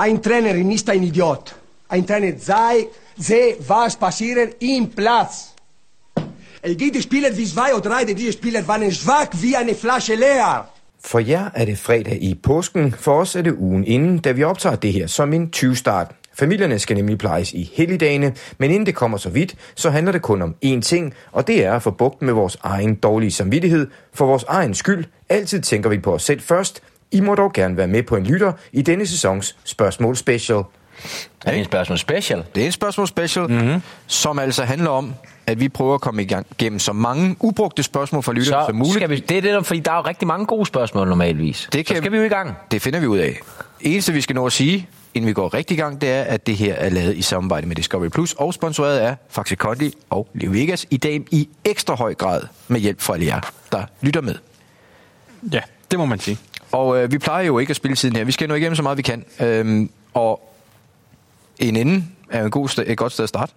Ein Trainer ist ein Idiot. Ein Trainer sei, sehe, was passiert im Platz. Es gibt Spieler wie zwei oder drei, diese Spieler waren schwach wie eine Flasche leer. For jer er det fredag i påsken, for os er det ugen inden, da vi optager det her som en 20-start. Familierne skal nemlig plejes i helligdagene, men inden det kommer så vidt, så handler det kun om én ting, og det er at få bugt med vores egen dårlige samvittighed. For vores egen skyld, altid tænker vi på os selv først. I må dog gerne være med på en lytter i denne sæsons spørgsmål special. Er det en spørgsmål special? Det er en spørgsmål special, mm-hmm. som altså handler om, at vi prøver at komme igennem så mange ubrugte spørgsmål fra lytterne som muligt. skal vi, det er det, der, fordi der er jo rigtig mange gode spørgsmål normalvis. Det kan- Så skal vi jo i gang. Det finder vi ud af. Eneste, vi skal nå at sige, inden vi går rigtig i gang, det er, at det her er lavet i samarbejde med Discovery Plus og sponsoreret af Faxe Kondi og Leo Vegas. I dag i ekstra høj grad med hjælp fra alle jer, der lytter med. Ja, det må man sige. Og øh, vi plejer jo ikke at spille tiden her. Vi skal nå igennem så meget, vi kan. Øhm, og en ende er en god sted, et godt sted at starte.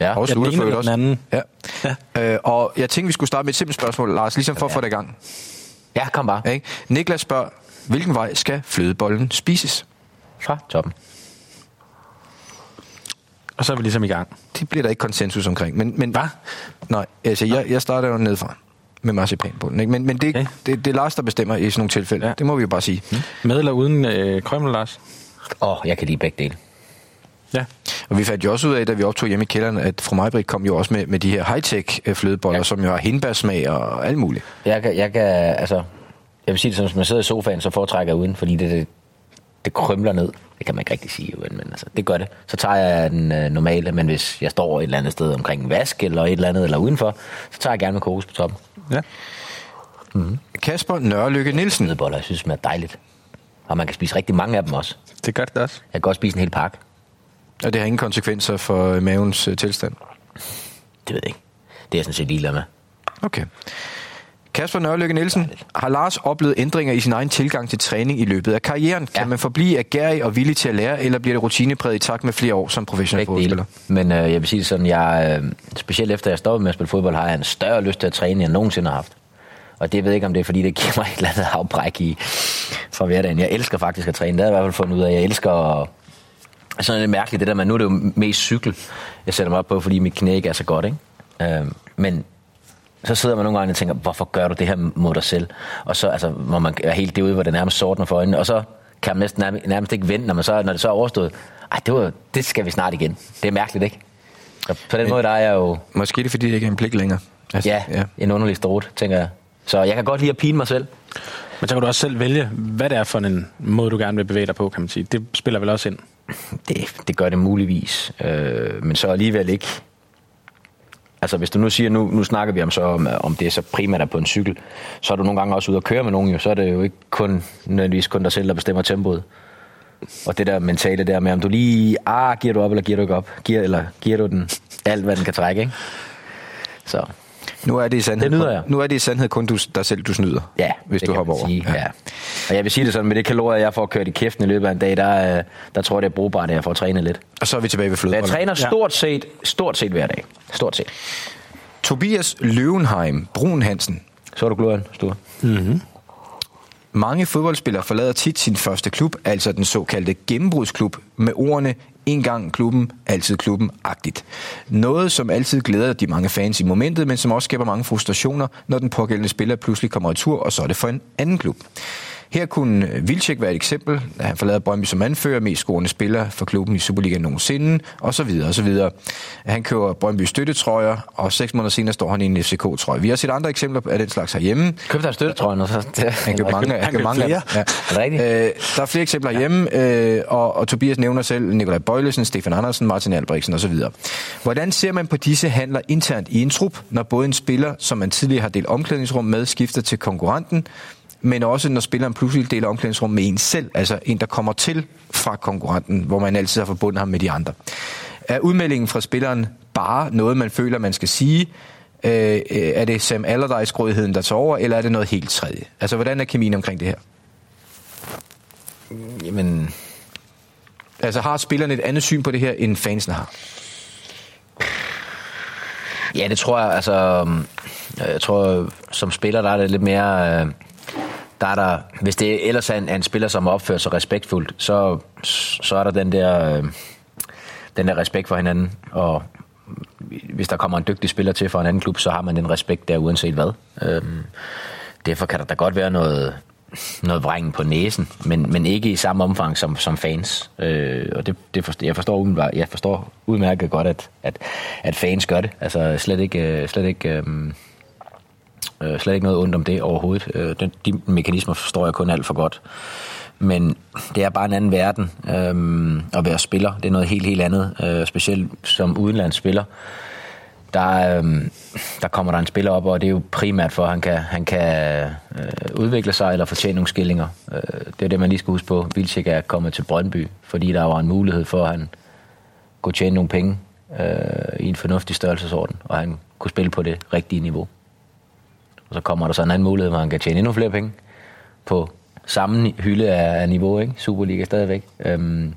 Ja. Og Ja, slutte for også. den anden. Ja. Øh, og jeg tænkte, vi skulle starte med et simpelt spørgsmål, Lars, ligesom for at få det i gang. ja, kom bare. Ja, Ikke? Niklas spørger, hvilken vej skal flødebollen spises? Fra toppen. Og så er vi ligesom i gang. Det bliver der ikke konsensus omkring. Men, men Hvad? Nej, altså jeg, jeg starter jo nedefra med marcipanbunden. Ikke? Men, men det, Okay. det, det er Lars, der bestemmer i sådan nogle tilfælde. Ja. Det må vi jo bare sige. Mm. Med eller uden øh, krømmel, Lars? Åh, oh, jeg kan lide begge dele. Ja. Og vi fandt jo også ud af, da vi optog hjemme i kælderen, at fru Majbrit kom jo også med, med de her high-tech øh, flødeboller, ja. Som jo har hindbærsmag og alt muligt. Jeg kan, jeg kan, altså, jeg vil sige det sådan, hvis man sidder i sofaen, så foretrækker jeg uden, fordi det, det, det krymler ned. Det kan man ikke rigtig sige, men, altså, det gør det. Så tager jeg den øh, normale, men hvis jeg står et eller andet sted omkring en vask eller et eller andet, eller udenfor, så tager jeg gerne med kokos på toppen. ja. Kasper Nørlykke Nielsen. Flødeboller, jeg synes, smager dejligt. Og man kan spise rigtig mange af dem også. Det gør det også. Jeg kan godt spise en hel pakke. Og det har ingen konsekvenser for øh, mavens øh, tilstand. Det ved jeg ikke. Det er jeg sådan set ligeglad med. Okay. Kasper Nørlykke Nielsen, har Lars oplevet ændringer i sin egen tilgang til træning i løbet af karrieren? Kan Ja. man forblive agerig og villig til at lære, eller bliver det rutinepræget i takt med flere år som professionel fodboldspiller? Men øh, jeg vil sige det sådan, jeg, øh, specielt efter jeg stoppede med at spille fodbold, har jeg en større lyst til at træne, end jeg nogensinde har haft. Og det ved jeg ikke, om det er, fordi det giver mig et eller andet afbræk i fra hverdagen. Jeg elsker faktisk at træne. Det har jeg i hvert fald fundet ud af. Jeg elsker at sådan lidt mærkeligt, det der med, nu er det jo mest cykel, jeg sætter mig op på, fordi mit knæ ikke er så godt, ikke? Øh, men så sidder man nogle gange og tænker, hvorfor gør du det her mod dig selv? Og så altså, må man er helt derude, hvor det nærmest sortner for øjnene, og så kan man næsten nærmest, nærmest ikke vente, når, man så, når det så er overstået. Ej, det, var, det skal vi snart igen. Det er mærkeligt, ikke? Så på den måde, der er jeg jo Måske er det, fordi det ikke er en pligt længere. Altså, ja, ja. en underlig strot, tænker jeg. Så jeg kan godt lide at pine mig selv. Men så kan du også selv vælge, hvad det er for en måde, du gerne vil bevæge dig på, kan man sige. Det spiller vel også ind. Det, det gør det muligvis. Øh, men så alligevel ikke. Altså hvis du nu siger, nu, nu snakker vi om så om, om det er så primært er på en cykel, så er du nogle gange også ude at køre med nogen jo, så er det jo ikke kun nødvendigvis kun dig selv, der bestemmer tempoet. Og det der mentale der med, om du lige, ah, giver du op, eller giver du ikke op? Giver, eller giver du den alt, hvad den kan trække, ikke? Så nu er det i sandhed, Det nyder jeg. Nu er det i sandhed kun du, dig selv, du snyder, ja, hvis du hopper over. Sige, ja. Og jeg vil sige det sådan, med det kalorier, jeg får kørt i kæften i løbet af en dag, der, øh, der tror jeg, det er brugbart, at jeg får trænet lidt. Og så er vi tilbage ved Men jeg træner stort set, stort set hver dag. Stort set. Tobias Løvenheim Brun Hansen. Så du glorien, Sture? Mange fodboldspillere forlader tit sin første klub, altså den såkaldte gennembrudsklub, med ordene en gang klubben, altid klubben-agtigt. Noget, som altid glæder de mange fans i momentet, men som også skaber mange frustrationer, når den pågældende spiller pludselig kommer i tur, og så er det for en anden klub. Her kunne Vilcek være et eksempel, da han forlader Brøndby som anfører, mest scorende spiller for klubben i Superligaen nogensinde, så videre. Han køber Brøndby støttetrøjer, og seks måneder senere står han i en FCK-trøje. Vi har set andre eksempler af den slags herhjemme. Køb dig en støttetrøje, og så... Det, Han købte mange, han købte mange af. Ja. Øh, der er flere eksempler hjemme, øh, og, og Tobias nævner selv Nikolaj Bøjlesen, Stefan Andersen, Martin Albrechtsen osv. Hvordan ser man på disse handler internt i en trup, når både en spiller, som man tidligere har delt omklædningsrum med, skifter til konkurrenten, men også når spilleren pludselig deler omklædningsrum med en selv, altså en, der kommer til fra konkurrenten, hvor man altid har forbundet ham med de andre. Er udmeldingen fra spilleren bare noget, man føler, man skal sige? Øh, er det Sam Allardyce-grådigheden, der tager over, eller er det noget helt tredje? Altså, hvordan er kemien omkring det her? Jamen, Altså, har spillerne et andet syn på det her, end fansene har? ja, det tror jeg, altså... øh, Jeg tror, som spiller, der er det lidt mere... Øh, der er der, hvis det ellers er en, er en spiller, som opfører sig respektfuldt, så, så er der den der, øh, den der respekt for hinanden, og hvis der kommer en dygtig spiller til fra en anden klub, så har man den respekt der uanset hvad. Øh, derfor kan der da godt være noget, noget vrængen på næsen, men, men ikke i samme omfang som, som fans. Øh, og det, det forstår, jeg, forstår, jeg forstår udmærket godt, at, at, at fans gør det. Altså slet ikke, øh, slet ikke, øh, øh, slet ikke noget ondt om det overhovedet. Øh, den, de mekanismer forstår jeg kun alt for godt. Men det er bare en anden verden øh, at være spiller. Det er noget helt, helt andet. Øh, specielt som udenlandsspiller. Der, øh, der kommer der en spiller op, og det er jo primært for, at han kan, han kan øh, udvikle sig eller fortjene nogle skillinger. Øh, det er det, man lige skal huske på. Vilcek er kommet til Brøndby, fordi der var en mulighed for, at han kunne tjene nogle penge øh, i en fornuftig størrelsesorden, og han kunne spille på det rigtige niveau. Og så kommer der så en anden mulighed, hvor han kan tjene endnu flere penge på samme hylde af, niveau, ikke? Superliga stadigvæk. Øhm,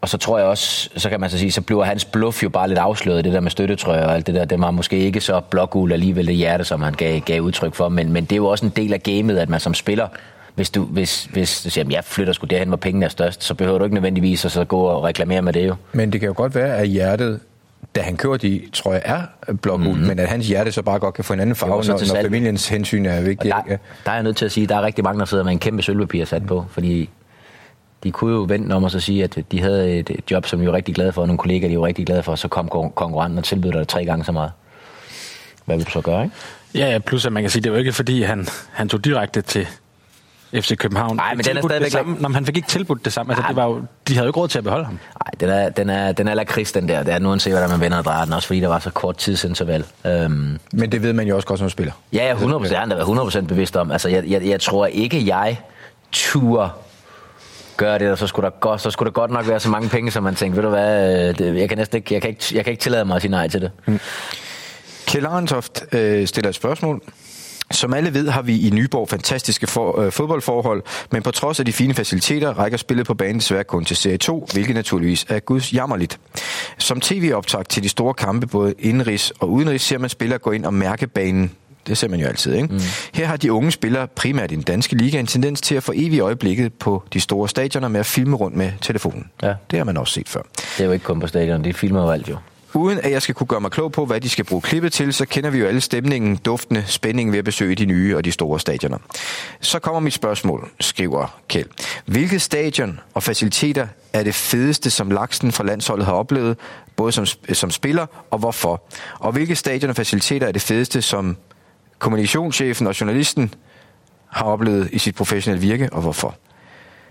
og så tror jeg også, så kan man så sige, så bliver hans bluff jo bare lidt afsløret, det der med støttetrøjer og alt det der. Det var måske ikke så blågul alligevel det hjerte, som han gav, gav udtryk for, men, men det er jo også en del af gamet, at man som spiller, hvis du, hvis, hvis du siger, at jeg flytter sgu derhen, hvor pengene er størst, så behøver du ikke nødvendigvis at så gå og reklamere med det jo. Men det kan jo godt være, at hjertet, da han kører de, tror jeg, er blågul, mm-hmm. men at hans hjerte så bare godt kan få en anden farve, også når, når familiens hensyn er Og vigtigt. der, der er jeg nødt til at sige, at der er rigtig mange, der sidder med en kæmpe sølvpapir sat på, fordi de kunne jo vente om og så sige, at de havde et job, som de var rigtig glade for, og nogle kollegaer, de var rigtig glade for, og så kom kon- konkurrenten og tilbød dig tre gange så meget. Hvad vil du så gøre, ikke? Ja, ja, plus at man kan sige, det er jo ikke fordi, han, han tog direkte til FC København. Nej, men den er stadigvæk det samme. Nå, men han fik ikke tilbudt det samme. Altså, det var jo, de havde jo ikke råd til at beholde ham. Nej, den er, den er, den er lakrids, den der. Det er nu at se, hvordan man vender og drejer den, også fordi der var så kort tidsinterval. Øhm, Men det ved man jo også godt som spiller. ja, ja, 100 procent. Han er 100 bevidst om. Altså, jeg, jeg, jeg tror ikke, jeg turde gøre det, og så skulle, der godt, så skulle der godt nok være så mange penge, som man tænkte, ved du hvad, øh, det, jeg kan næsten ikke, jeg kan ikke, jeg kan ikke tillade mig at sige nej til det. Kjell Arentoft øh, stiller et spørgsmål. Som alle ved, har vi i Nyborg fantastiske for, øh, fodboldforhold, men på trods af de fine faciliteter rækker spillet på banen desværre kun til Serie 2, hvilket naturligvis er guds jammerligt. Som tv-optag til de store kampe, både indenrigs og udenrigs, ser man spillere gå ind og mærke banen. Det ser man jo altid, ikke? Mm. Her har de unge spillere, primært i den danske liga, en tendens til at få evigt øjeblikket på de store stadioner med at filme rundt med telefonen. Ja. Det har man også set før. Det er jo ikke kun på stadion, det filmer jo alt jo. Uden at jeg skal kunne gøre mig klog på, hvad de skal bruge klippet til, så kender vi jo alle stemningen, duftene, spændingen ved at besøge de nye og de store stadioner. Så kommer mit spørgsmål, skriver Kjeld. Hvilket stadion og faciliteter er det fedeste, som Laksen fra landsholdet har oplevet, både som, som spiller og hvorfor? Og hvilke stadion og faciliteter er det fedeste, som kommunikationschefen og journalisten har oplevet i sit professionelle virke, og hvorfor?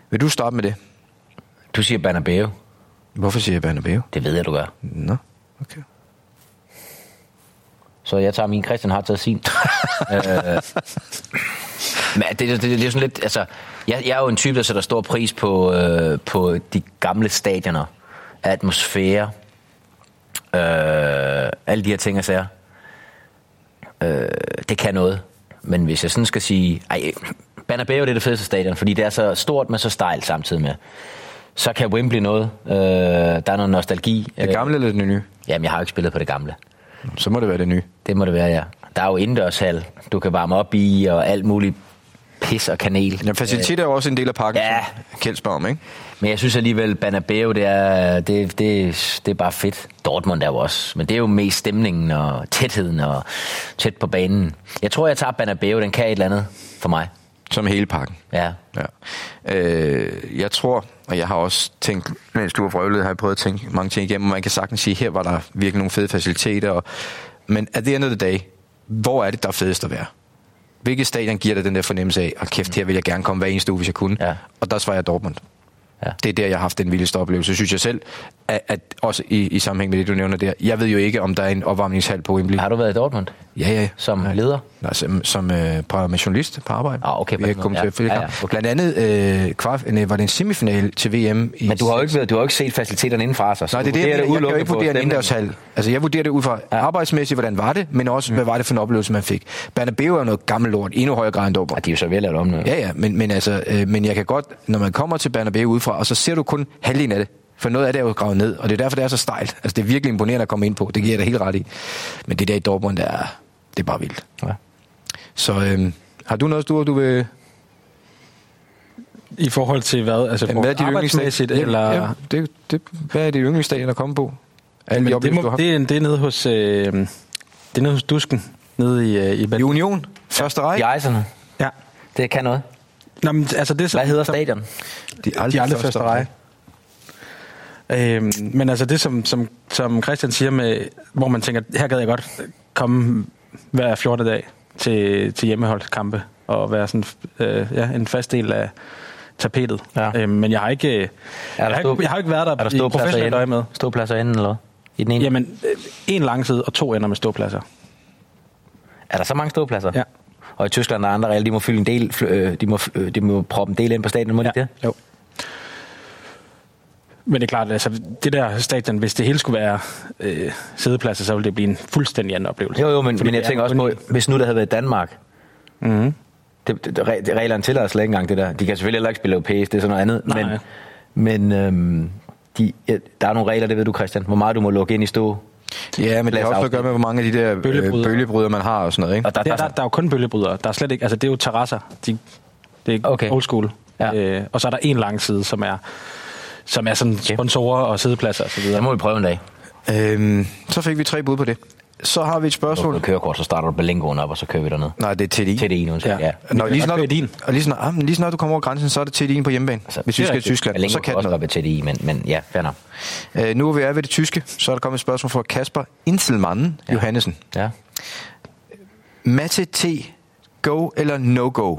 Vil du starte med det? Du siger Bernabeu. Hvorfor siger jeg Bernabeu? Det ved jeg, du gør. Nå, okay. Så jeg tager min Christian har taget sin. øh, men det, det, det, det er jo sådan lidt, altså, jeg, jeg er jo en type, der sætter stor pris på, øh, på de gamle stadioner, atmosfære, øh, alle de her ting og sager. Øh, det kan noget. Men hvis jeg sådan skal sige, ej, Bernabeu det er det fedeste stadion, fordi det er så stort, men så stejlt samtidig med. Så kan Wembley noget. Øh, der er noget nostalgi. Det gamle eller det nye? Øh, jamen, jeg har jo ikke spillet på det gamle. Så må det være det nye. Det må det være, ja. Der er jo indendørshal, du kan varme op i, og alt muligt pis og kanel. Ja, faciliteter er jo også en del af pakken, Ja. som Kjeld spørger om, ikke? Men jeg synes alligevel, Banabeo, det er, det, det, det er bare fedt. Dortmund er jo også. Men det er jo mest stemningen og tætheden og tæt på banen. Jeg tror, jeg tager Banabeo. Den kan et eller andet for mig. Som hele pakken. Ja. Ja. Øh, jeg tror, og jeg har også tænkt, mens du har vrøvlet, har jeg prøvet at tænke mange ting igennem, og man kan sagtens sige, her var der virkelig nogle fede faciliteter. Og, men at the end of the day, hvor er det, der er fedest at være? Hvilket stadion giver dig den der fornemmelse af, og kæft, her vil jeg gerne komme hver eneste uge, hvis jeg kunne. Ja. Og der svarer jeg Dortmund. Ja. Det er der, jeg har haft den vildeste oplevelse, synes jeg selv. At, at også i, i sammenhæng med det, du nævner der. Jeg ved jo ikke, om der er en opvarmningshal på Wembley. Har du været i Dortmund? Ja, ja. Som leder? Nej, som, som øh, på, med journalist på arbejde. Ah, okay, Vi måde. kommet til Ja. at følge Ja, ja, ja, okay. Blandt andet øh, kvart, nej, var det en semifinal til VM. I Men du har jo ikke, været, du har jo ikke set faciliteterne indenfra sig. så Nej, det er det, jeg, vurderer jeg, jeg kan jo udelukkende ikke vurdere en indendørshal. Altså, jeg vurderer det ud fra ja. arbejdsmæssigt, hvordan var det, men også, mm. hvad var det for en oplevelse, man fik. Bernabeu er jo noget gammelt lort, endnu højere grad end Dortmund. Ah, de er jo så ved at lave det om nu. Ja, ja, men, men, altså, øh, men jeg kan godt, når man kommer til Bernabeu udefra, og så ser du kun halvdelen af det. For noget af det er jo gravet ned, og det er derfor, det er så stejlt. Altså, det er virkelig imponerende at komme ind på. Det giver jeg dig helt ret i. Men det der i Dortmund, det er, det er bare vildt. Ja. Så øh, Har du noget, du, du vil... I forhold til hvad? Altså Hvad er dit arbejdsmæssigt, eller... Ja, det, det, hvad er dit yndlingsstadie at komme på? Alle de Men det, du må, har det, er, det er nede hos... Øh, det er nede hos Dusken, nede i, øh, i I. Union? Første række? De ejserne. Ja. Det kan noget. Nå, men, altså, det er så, Hvad hedder stadion? De er De er aldrig første række. Øhm, men altså det, som, som, som Christian siger med, hvor man tænker, her gad jeg godt komme hver 14. dag til, til hjemmeholdskampe og være sådan, øh, ja, en fast del af tapetet. Ja. Øhm, men jeg har ikke, jeg der har, stå- ikke, jeg har ikke været der, Er der i ståpladser professionelt øje med. Ståpladser inde, eller? I den ene? Jamen, øh, en lang side og to ender med ståpladser. Er der så mange ståpladser? Ja. Og i Tyskland er andre regler, de må fylde en del, øh, de må, øh, de må proppe en del ind på stadion, må de det? Jo. Men det er klart, altså det der stadion, hvis det hele skulle være øh, sædepladser, så ville det blive en fuldstændig anden oplevelse. Jo, jo, men, men jeg er tænker også på, hvis nu det havde været i Danmark, Mhm. det, det, det, re- reglerne tillader slet ikke engang det der. De kan selvfølgelig heller ikke spille europæisk, det er sådan noget andet. Nej. Men, men øhm, de, ja, der er nogle regler, det ved du Christian, hvor meget du må lukke ind i stå. Ja, men det har også noget at gøre med, hvor mange af de der Bølgebrydere. bølgebryder, bølgebryder man har og sådan noget, ikke? Og der, Der, der, der, er jo kun bølgebrydere. Der er slet ikke, altså det er jo terrasser. De, det er okay. old school. Ja. Øh, og så er der en lang side, som er, som er sådan sponsorer og sædepladser osv. der må vi prøve en dag. Øhm, så fik vi tre bud på det. Så har vi et Når spørgsmål. du kørekort, så starter du Berlingoen op, og så kører vi derned. Nej, det er TDI. Til det ene, undskyld. Ja. Ja. Når, lige, snart, din. og lige, snart, ah, lige snart du kommer over grænsen, så er det TDI'en på hjemmebane, altså, hvis vi det er skal til. Tyskland. Berlingoen Så kan det noget. TDI, men, men ja, fair nok. Øh, nu er vi er ved det tyske, så er der kommet et spørgsmål fra Kasper Inselmannen ja. Johannesen. Ja. Matte T. Go eller no-go?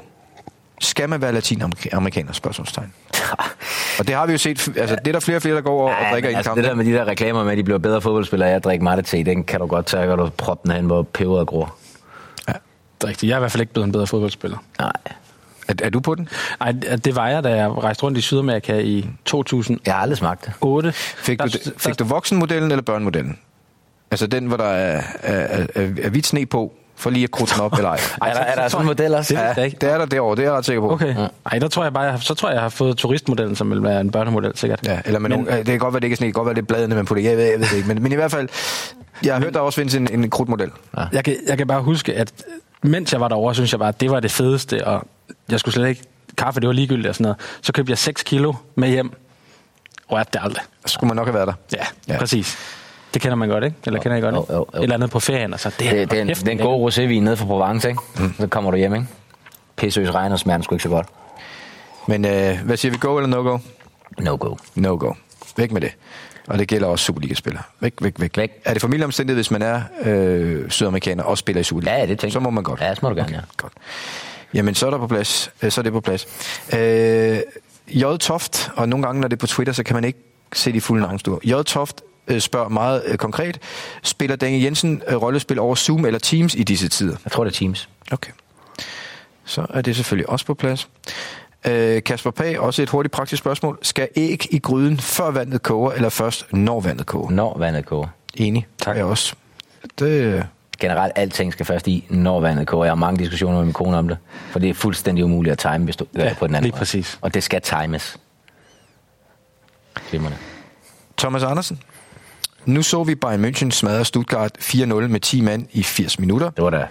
Skal man være latinamerikaner? Spørgsmålstegn. Og det har vi jo set, altså det er der flere og flere, der går og, og drikker i men en altså, kamp. det der med de der reklamer med, at de bliver bedre fodboldspillere, jeg drikker meget te, den kan du godt tage, og du proppe den hen, hvor peberet gror. Det er rigtigt. Jeg er i hvert fald ikke blevet en bedre fodboldspiller. Nej, Er, er du på den? Nej, det var jeg, da jeg rejste rundt i Sydamerika i 2008. jeg har aldrig smagt det. Fik du, Der- det- fik du voksenmodellen eller børnemodellen? Altså den, hvor der er, er, er, er hvidt sne på, for lige at krudte den op eller ej. Er der, er der sådan en model også? Det jeg ikke. det er der derovre, det er jeg ret sikker på. Okay. Ej, der tror jeg bare, jeg, har- så tror jeg, jeg har fået turistmodellen, som vil være en børnemodel, sikkert. Ja, eller Men- nogle, det kan godt være, det ikke er sne, det kan godt være, det er bladene, man putter. Jeg ved, jeg ved det ikke, men, men i hvert fald, jeg har hørt, der også findes en, en krudtmodel. Jeg kan, jeg kan bare huske, at mens jeg var derovre, synes jeg bare, at det var det fedeste, og jeg skulle slet ikke... Kaffe, det var ligegyldigt og sådan noget. Så købte jeg 6 kilo med hjem. Rørte det aldrig. Så skulle man nok have været der. Ja, Ja. ja. præcis. Det kender man godt, ikke? Eller kender I godt, Jo, ikke? jo, jo. Et eller andet på ferien, og så... Det, Det, det, er en, det er en god rosévin nede fra Provence, ikke? Mm. Så kommer du hjem, ikke? Pissøs regn og smager sgu ikke så godt. Men øh, hvad siger vi, go eller no-go? No go. No-go. Væk med det. Og det gælder også Superliga-spillere. Væk, væk, væk, Væk. Er det familieomstændighed, hvis man er øh, sydamerikaner og spiller i Superliga? Ja, det tænker Så må man godt. Ja, så må du gerne, ja. Godt. Jamen, så er der på plads. Øh, Så er det på plads. Øh, J. Toft, og nogle gange, når det er på Twitter, så kan man ikke se de fulde navnstuer. J. Toft spørger meget øh, konkret. Spiller Daniel Jensen øh, rollespil over Zoom eller Teams i disse tider? Jeg tror, det er Teams. Okay. Så er det selvfølgelig også på plads. Øh, Kasper Pag, også et hurtigt praktisk spørgsmål. Skal æg i gryden, før vandet koger, eller først, når vandet koger? Når vandet koger. Enig. Tak. Jeg også. Det, Generelt, alting skal først i, når vandet koger. Jeg har mange diskussioner med min kone om det. For det er fuldstændig umuligt at time, hvis du Ja, på den anden lige måde. præcis. Og det skal times. Glimrende. Thomas Andersen. Nu så vi Bayern München smadre Stuttgart 4-0 med 10 mand i 80 minutter. Det var der, det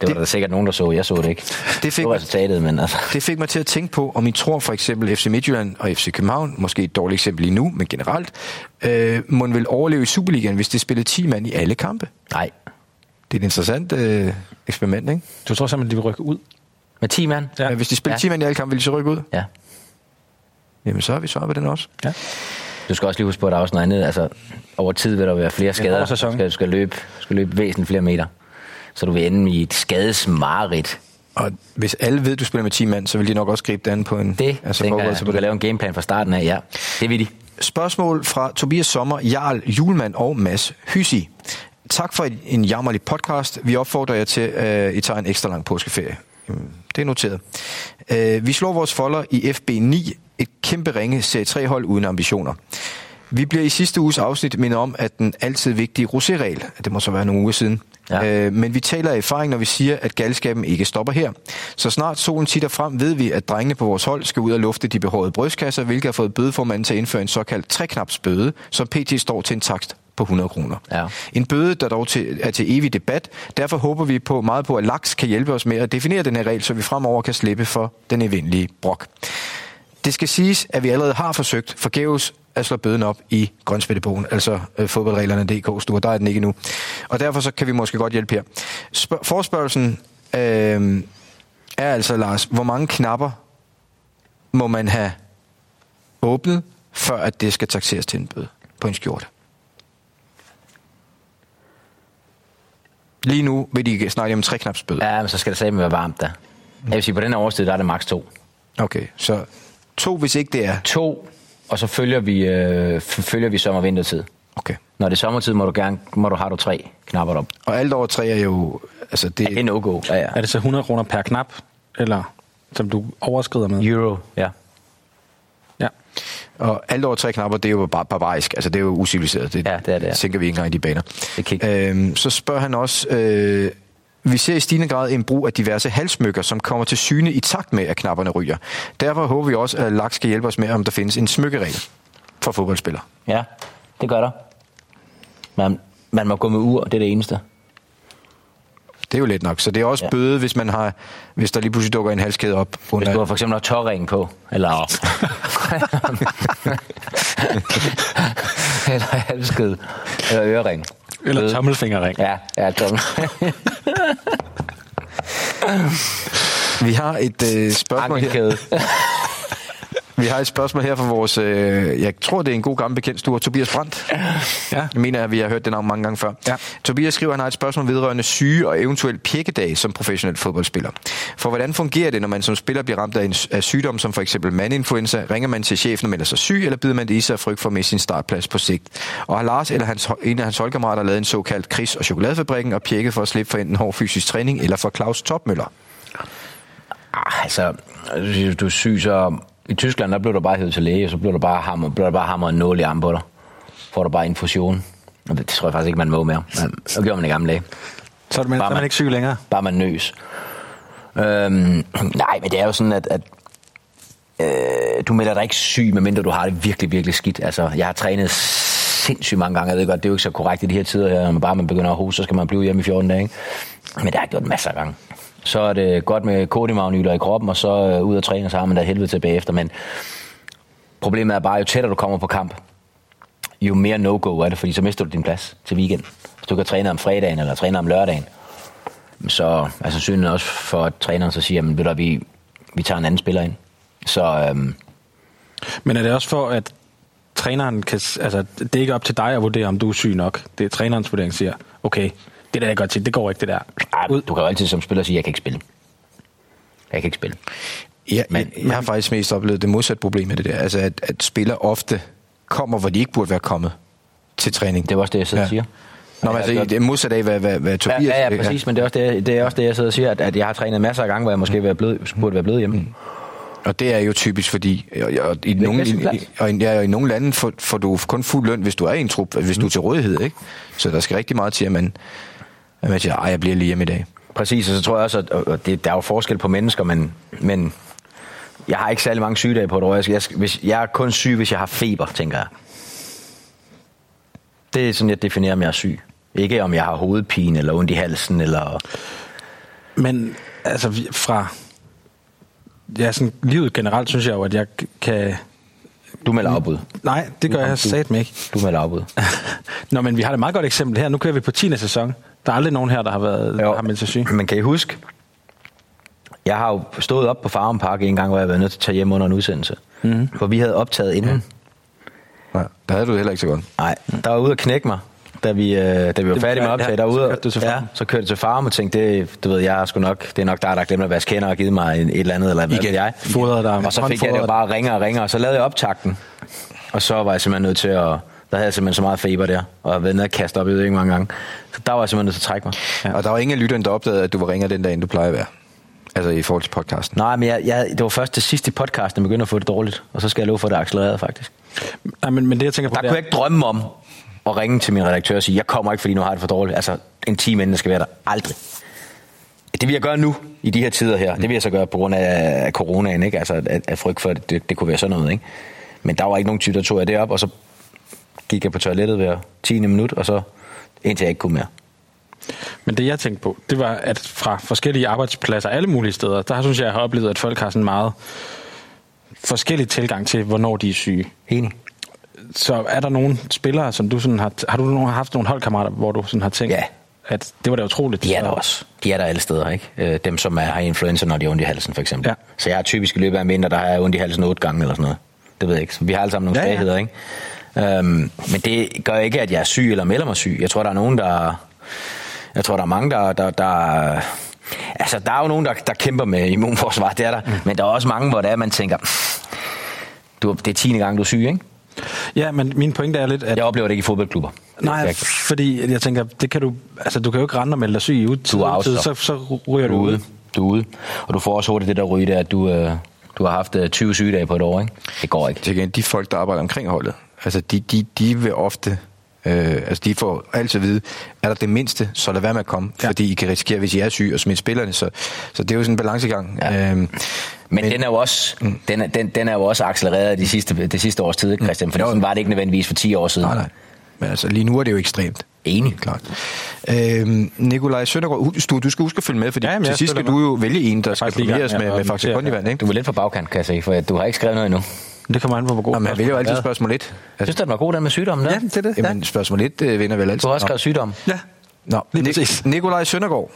var Det- der sikkert nogen, der så. Jeg så det ikke. Det fik det resultatet, men altså... Det fik mig til at tænke på, om I tror for eksempel FC Midtjylland og FC København, måske et dårligt eksempel lige nu, men generelt, øh, må vil overleve i Superligaen, hvis det spillede 10 mand i alle kampe. Nej. Det er et interessant øh, eksperiment, ikke? Du tror simpelthen, de vil rykke ud? Med 10 mand? Ja. Hvis de spiller Ja. 10 mand i alle kampe, vil de så rykke ud? Ja. Jamen, så har vi svaret på den også. Ja. Du skal også lige huske på, at der er også noget andet. Altså, over tid vil der være flere skader. Du skal, du skal, løbe, du skal løbe væsentligt flere meter. Så du vil ende i et skadesmarerit. Og hvis alle ved, at du spiller med 10 mand, så vil de nok også gribe det an på en... Det altså, tænker jeg, sig du på kan lave en gameplan fra starten af. Ja, det vil de. Spørgsmål fra Tobias Sommer, Jarl Julemand og Mads Hysi. Tak for en jammerlig podcast. Vi opfordrer jer til, at uh, I tager en ekstra lang påskeferie. Det er noteret. Uh, vi slår vores folder i FB9, et kæmpe ringe Serie 3-hold uden ambitioner. Vi bliver i sidste uges afsnit mindet om, at den altid vigtige rosé-regel, det må så være nogle uger siden, Ja. Øh, men vi taler af erfaring, når vi siger, at galskaben ikke stopper her. Så snart solen titter frem, ved vi, at drengene på vores hold skal ud og lufte de behårede brystkasser, hvilket har fået bødeformanden til at indføre en såkaldt treknapsbøde, som pt. står til en takst på 100 kroner. Ja. En bøde, der dog til, er til evig debat. Derfor håber vi på meget på, at Laks kan hjælpe os med at definere den her regel, så vi fremover kan slippe for den evindelige brok. Det skal siges, at vi allerede har forsøgt forgæves at slå bøden op i grønspættebogen, altså øh, fodboldreglerne.dk, Sture, der er den ikke nu. Og derfor så kan vi måske godt hjælpe her. Spørg- forspørgelsen øh, er altså, Lars, hvor mange knapper må man have åbnet, før at det skal taxeres til en bøde på en skjorte? Lige nu vil de snakke om tre knapsbøde. Ja, men så skal det sammen være varmt der. Jeg vil sige, på den her årstid, der er det maks to. Okay, så to, hvis ikke det er... To, og så følger vi, øh, følger vi sommer- og vintertid. Okay. Når det er sommertid, må du gerne, må du, har du tre knapper op. Og alt over tre er jo... Altså det, Det er no-go. Ja, ja. Er det så 100 kroner per knap, eller som du overskrider med? Euro, ja. Ja. Og alt over tre knapper, det er jo bare barbarisk. Altså, det er jo usiviliseret. Det, Ja, det er det, ja. tænker vi ikke engang i de baner. Det. Øhm, så spørger han også... Øh, vi ser i stigende grad en brug af diverse halsmykker, som kommer til syne i takt med, at knapperne ryger. Derfor håber vi også, at Laks skal hjælpe os med, om der findes en smykkeregel for fodboldspillere. Ja, det gør der. Man, man må gå med ur, det er det eneste. Det er jo let nok. Så det er også Ja. bøde, hvis, man har, hvis der lige pludselig dukker en halskæde op. Hvis Under, du har for eksempel har tårring på, eller... eller halskede, eller ørering. Eller Bøde. tommelfingerring. Ja, ja, tommel. Vi har et øh, spørgsmål her. Vi har et spørgsmål her fra vores, øh, jeg tror det er en god gammel bekendt stue, Tobias Brandt. Ja. Jeg mener, at vi har hørt det navn mange gange før. Ja. Tobias skriver, at han har et spørgsmål vedrørende syge og eventuelt pjekkedag som professionel fodboldspiller. For hvordan fungerer det, når man som spiller bliver ramt af en af sygdom, som for eksempel mandinfluenza? Ringer man til chefen og melder sig syg, eller bider man det i sig af frygt for at miste sin startplads på sigt? Og har Lars eller hans, en af hans holdkammerater lavet en såkaldt kris- og chokoladefabrikken og pjekket for at slippe for enten hård fysisk træning eller for Claus Topmøller? Ah, altså, du er syg, så... I Tyskland, der blev du bare hævet til læge, og så blev der bare hammer, blev der bare hammer en nål i armen på dig. Får du bare infusion. Det tror jeg faktisk ikke, man må mere. Det gjorde man i gamle dage. Så er, man, så er man man- ikke syg længere. Bare man nøs. Øhm, nej, men det er jo sådan, at, at øh, du melder dig ikke syg, medmindre du har det virkelig, virkelig skidt. Altså, jeg har trænet sindssygt mange gange. Jeg ved godt, det er jo ikke så korrekt i de her tider her. Når man bare man begynder at hoste, så skal man blive hjemme i 14 dage. Ikke? Men det har jeg gjort masser af gange. Så er det godt med kodimagnyler i kroppen, og så øh, ud at træne, og så har man da helvede tilbage efter. Men problemet er bare, jo tættere du kommer på kamp, jo mere no-go er det, fordi så mister du din plads til weekenden. Hvis du kan træne om fredagen eller træne om lørdagen, så er sandsynligheden også for, at træneren så siger, at vi, vi tager en anden spiller ind. Så øhm, Men er det også for, at træneren kan... Altså, det er ikke op til dig at vurdere, om du er syg nok. Det er trænerens vurdering, siger, okay, det der er godt til, det går ikke, det der. ej, Ud. du kan jo altid som spiller sige, jeg kan ikke spille. Jeg kan ikke spille. Ja, Men- jeg, jeg har faktisk mest oplevet det modsatte problem med det der. Altså, at, at spillere ofte kommer, hvor de ikke burde være kommet til træning. Det er også det, jeg sidder Ja. og siger. Nå, men altså, det er modsat af, hvad, hvad, hvad Ja, Tobias... ja, ja, præcis, men det er, også det, det er også det, jeg sidder og siger, at, at jeg har trænet masser af gange, hvor jeg måske være blevet, burde være blevet hjemme. Og det er jo typisk, fordi og, og i, nogle, i, og, i- ja, og i nogle lande får, får du kun fuld løn, hvis du er i en trup, hvis du er til rådighed, ikke? Så der skal rigtig meget til, at man, at man siger, ej, jeg bliver lige hjemme i dag. Præcis, og så tror jeg også, at og det, der er jo forskel på mennesker, men, men jeg har ikke særlig mange sygedage på et år. Jeg, skal, jeg, hvis, jeg er kun syg, hvis jeg har feber, tænker jeg. Det er sådan, jeg definerer, om jeg er syg. Ikke om jeg har hovedpine, eller ondt i halsen, eller... Men altså, fra... Ja, sådan livet generelt, synes jeg jo, at jeg k- kan... Du melder afbud. Nej, det gør Nå, jeg du- sat ikke. Du melder afbud. Nå, men vi har et meget godt eksempel her. Nu kører vi på 10. sæson. Der er aldrig nogen her, der har, været, der har meldt sig syg. Men kan I huske, jeg har jo stået op på Farm Park en gang, hvor jeg var nødt til at tage hjem under en udsendelse. Mm. Hvor vi havde optaget inden. Ja, der havde du heller ikke så godt. Nej, der var ude at knække mig, da vi, øh, da vi var Det- færdige med ja, optaget. ja, der var så kørte du til ja, farm. så kørte jeg til farm og tænkte, det, du ved, jeg sgu nok, det er nok dig, der har glemt at vaske hænder og givet mig et eller andet, eller hvad Igen. jeg. Fodrede dig. Og så fik jeg det bare ringer og ringer, og så lavede jeg optakten. Og så var jeg simpelthen nødt til at, der havde jeg simpelthen så meget feber der, og jeg været nede og kaste op, ved ikke mange gange. Så der var jeg simpelthen nødt til at trække mig. Ja. Og der var ingen af lytterne, der opdagede, at du var ringer den dag, end du plejer at være. Altså i forhold til podcasten. Nej, men jeg, jeg, det var først til sidst i podcasten, jeg begyndte at få det dårligt. Og så skal jeg love for, at det accelererede faktisk. Nej, men, men det, jeg tænker på, Der det kunne er, jeg ikke drømme om at ringe til min redaktør og sige, jeg kommer ikke, fordi nu har jeg det for dårligt. Altså, en time inden skal være der. Aldrig. Det vil jeg gøre nu, i de her tider her. Det vil jeg så gøre på grund af af coronaen, ikke? Altså, at frygt for, at det, det kunne være sådan noget, ikke? Men der var ikke nogen type, der tog jeg det op, og så gik jeg på toilettet hver 10. minut, og så indtil jeg ikke kunne mere. Men det jeg tænkte på, det var, at fra forskellige arbejdspladser, alle mulige steder, der synes jeg, jeg har oplevet, at folk har sådan meget forskellig tilgang til, hvornår de er syge. Enig. Så er der nogle spillere, som du sådan har... Har du nogen- haft nogle holdkammerater, hvor du sådan har tænkt, Ja. at det var da utroligt? De er der Og- også. De er der alle steder, ikke? Øh, Dem, som er, har influenza, når de har ondt i halsen, for eksempel. Ja. Så jeg har typisk i løbet af en vinter, der har jeg ondt i halsen otte gange eller sådan noget. Det ved jeg ikke. Så Vi har alle sammen nogle Ja, ja. svagheder, ikke? Øhm, men det gør ikke, at jeg er syg eller melder mig syg. Jeg tror, der er nogen, der... Jeg tror, der er mange, der... der, der altså, der er jo nogen, der, der kæmper med immunforsvar, det er der. Mm. Men der er også mange, hvor det er, man tænker... Du, det er 10. gang, du er syg, ikke? Ja, men min pointe er lidt, at... Jeg oplever det ikke i fodboldklubber. Nej, Jeg- fordi jeg tænker, det kan du, altså, du kan jo ikke rende og melde dig syg i ud, Du er så, så. så ryger du Du ud. ude. Du er ude. Og du får også hurtigt det der ryge der, at du, øh, du har haft øh, 20 sygedage på et år, ikke? Det går ikke. Til igen, de folk, der arbejder omkring holdet, altså de, de, de vil ofte, øh, altså de får altid at vide, er der det mindste, så lad være med at komme, ja. fordi I kan risikere, hvis I er syge, og smitte spillerne, så, så det er jo sådan en balancegang. Ja. Øhm, Men, men den er jo også, mm. den, er, den, den er jo også accelereret de sidste, det sidste års tid, ikke, Christian? For Jo. sådan var det ikke nødvendigvis for 10 år siden. nej, nej. Men altså, lige nu er det jo ekstremt. Enig. Klart. Øhm, Nikolaj Søndergaard, du, du skal huske at følge med, fordi Ja, ja, jamen, til jeg sidst skal du jo vælge en, der skal premieres med med, Faxe. Bondivand, ikke? Du er lidt for bagkant, kan jeg se, for du har ikke skrevet noget endnu. Det kommer an på, hvor god Jamen, han vælger jo altid spørgsmål 1. Jeg synes, den var god, den med sygdommen der. Ja, det er det. Jamen, spørgsmål 1 øh, vinder vel altid. Du har også skrevet sygdom. Ja. Nå, Nik-. Nikolaj Søndergaard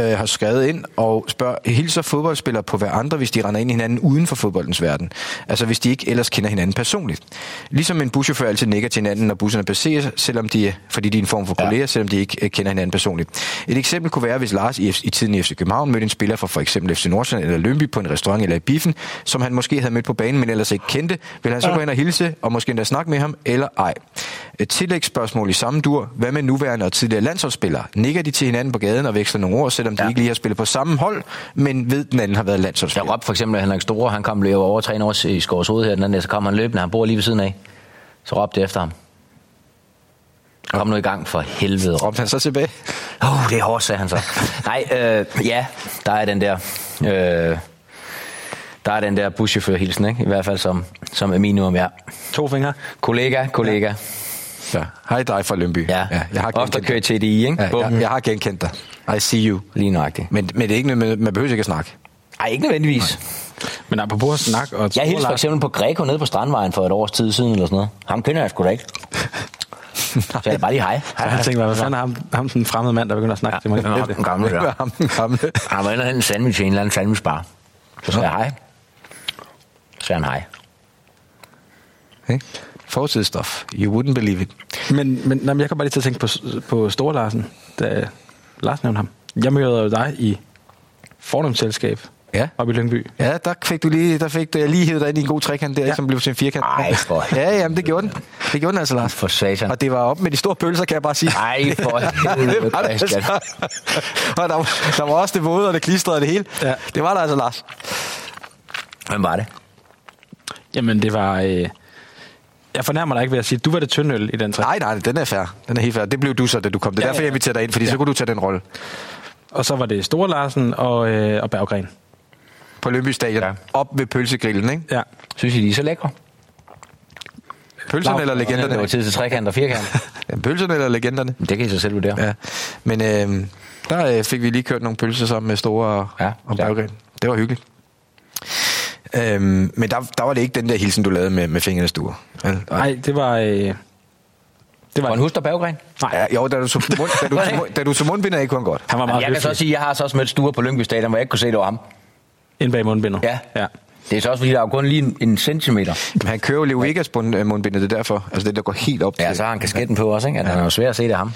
øh, har skrevet ind og spørger, hilser fodboldspillere på hver andre, hvis de render ind i hinanden uden for fodboldens verden? Altså hvis de ikke ellers kender hinanden personligt. Ligesom en buschauffør altid nikker til hinanden, når busserne passerer, selvom de, fordi de er en form for kolleger, selvom de ikke øh, kender hinanden personligt. Et eksempel kunne være, hvis Lars i, i tiden i FC København mødte en spiller fra for eksempel FC Nordsjælland eller Lønby på en restaurant eller i biffen, som han måske havde mødt på banen, men ellers ikke kendte. Vil han så gå ind og hilse og måske endda snakke med ham, eller ej? Et tillægsspørgsmål i samme dur. Hvad med nuværende og tidligere landsholdsspillere? Nikker de til hinanden på gaden og veksler nogle ord, selvom de Ja. ikke lige har spillet på samme hold, men ved, den anden har været Jeg landsholdsspiller? råbte for eksempel, Henrik Store, han kom løbe over træne over i Skovs Hoved her, den anden så kom han løbende, han bor lige ved siden af. Så råbte jeg efter ham. Kom nu i gang for helvede. Råbte han så tilbage? Åh, oh, det er hårdt, sagde han så. Nej, øh, ja, der er den der... Øh, der er den der buschauffør-hilsen, ikke? I hvert fald som, som minimum, ja. To fingre. Kollega, kollega. Ja. Ja. Hej dig fra Lønby. ja. ja jeg, har Ofte kører genkendt TDI, ikke? dig. Ja, jeg, jeg har genkendt dig. I see you. Lige nøjagtigt. Men, men det er ikke, noget med- man behøver ikke at snakke. Ej, ikke nødvendigvis. Men apropos at snakke og... Jeg hilste for eksempel på Greco nede på Strandvejen for et års tid siden, eller sådan noget. Ham kender jeg sgu da ikke. Så jeg bare lige hej. Så jeg tænkte, hvad fanden er ham, ham den fremmede mand, der begynder at snakke Ja, til mig? det er den gamle der. Ham den gamle. Han var inde og hente en sandwich i en eller anden sandwichbar. Så sagde jeg hej. Så sagde han hej. Ikke? Fortidsstof. You wouldn't believe it. Men, men nej, men jeg kan bare lige til at tænke på, på Store Larsen, da Lars nævnte ham. Jeg mødte jo dig i fordomsselskab Ja. oppe i Lyngby. Ja, der fik du lige, der fik du, jeg lige hævet dig ind i en god trekant der, ja. Som blev til en firkant. Ej, for Ja, jamen, det gjorde den. Det gjorde den altså, Lars. For satan. Og det var op med de store pølser, kan jeg bare sige. Ej, for helvede, det var det Christian. Og der, var- der var også det våde og det klistrede og det hele. Ja. Det var der altså, Lars. Hvem var det? Jamen, det var... Øh, jeg fornærmer dig ikke ved at sige, at du var det tynde øl i den træ. Nej, nej, den er fair. Den er helt fair. Det blev du så, da du kom. Det er Ja, derfor, ja. jeg inviterede dig ind, fordi ja. så kunne du tage den rolle. Og så var det Store Larsen og, øh, og Berggren. På Lønby Stadion. Ja. Op ved pølsegrillen, ikke? Ja. Synes I, de er så lækre? Pølserne eller Det var legenderne? tid til trekant og firkant. Ja, pølserne eller legenderne? Det kan I så selv vurdere. Ja. Men øh, der øh, fik vi lige kørt nogle pølser sammen med Store og, Ja, og. Berggren. Det var hyggeligt. Øhm, men der, der var det ikke den der hilsen, du lavede med, med fingrene stuer. Nej, det var... Øh, det Var var en huster Berggren? Nej, Ja, jo, da du tog, mund, da du, tog, mund- da du tog mundbind af, kunne han godt. han var meget Jeg kan så sige, at jeg har så også mødt Sture på Lyngby Stadion, hvor jeg ikke kunne se, det var ham. Ind bag mundbindet. Ja. ja. Det er så også, fordi der er jo kun lige en, en centimeter. Men han kører jo Leo Vegas øh, mundbindet, det er derfor. Altså det, der går helt op Ja, til. så har han kasketten på også, ikke? At ja. han er jo svær at se, det ham.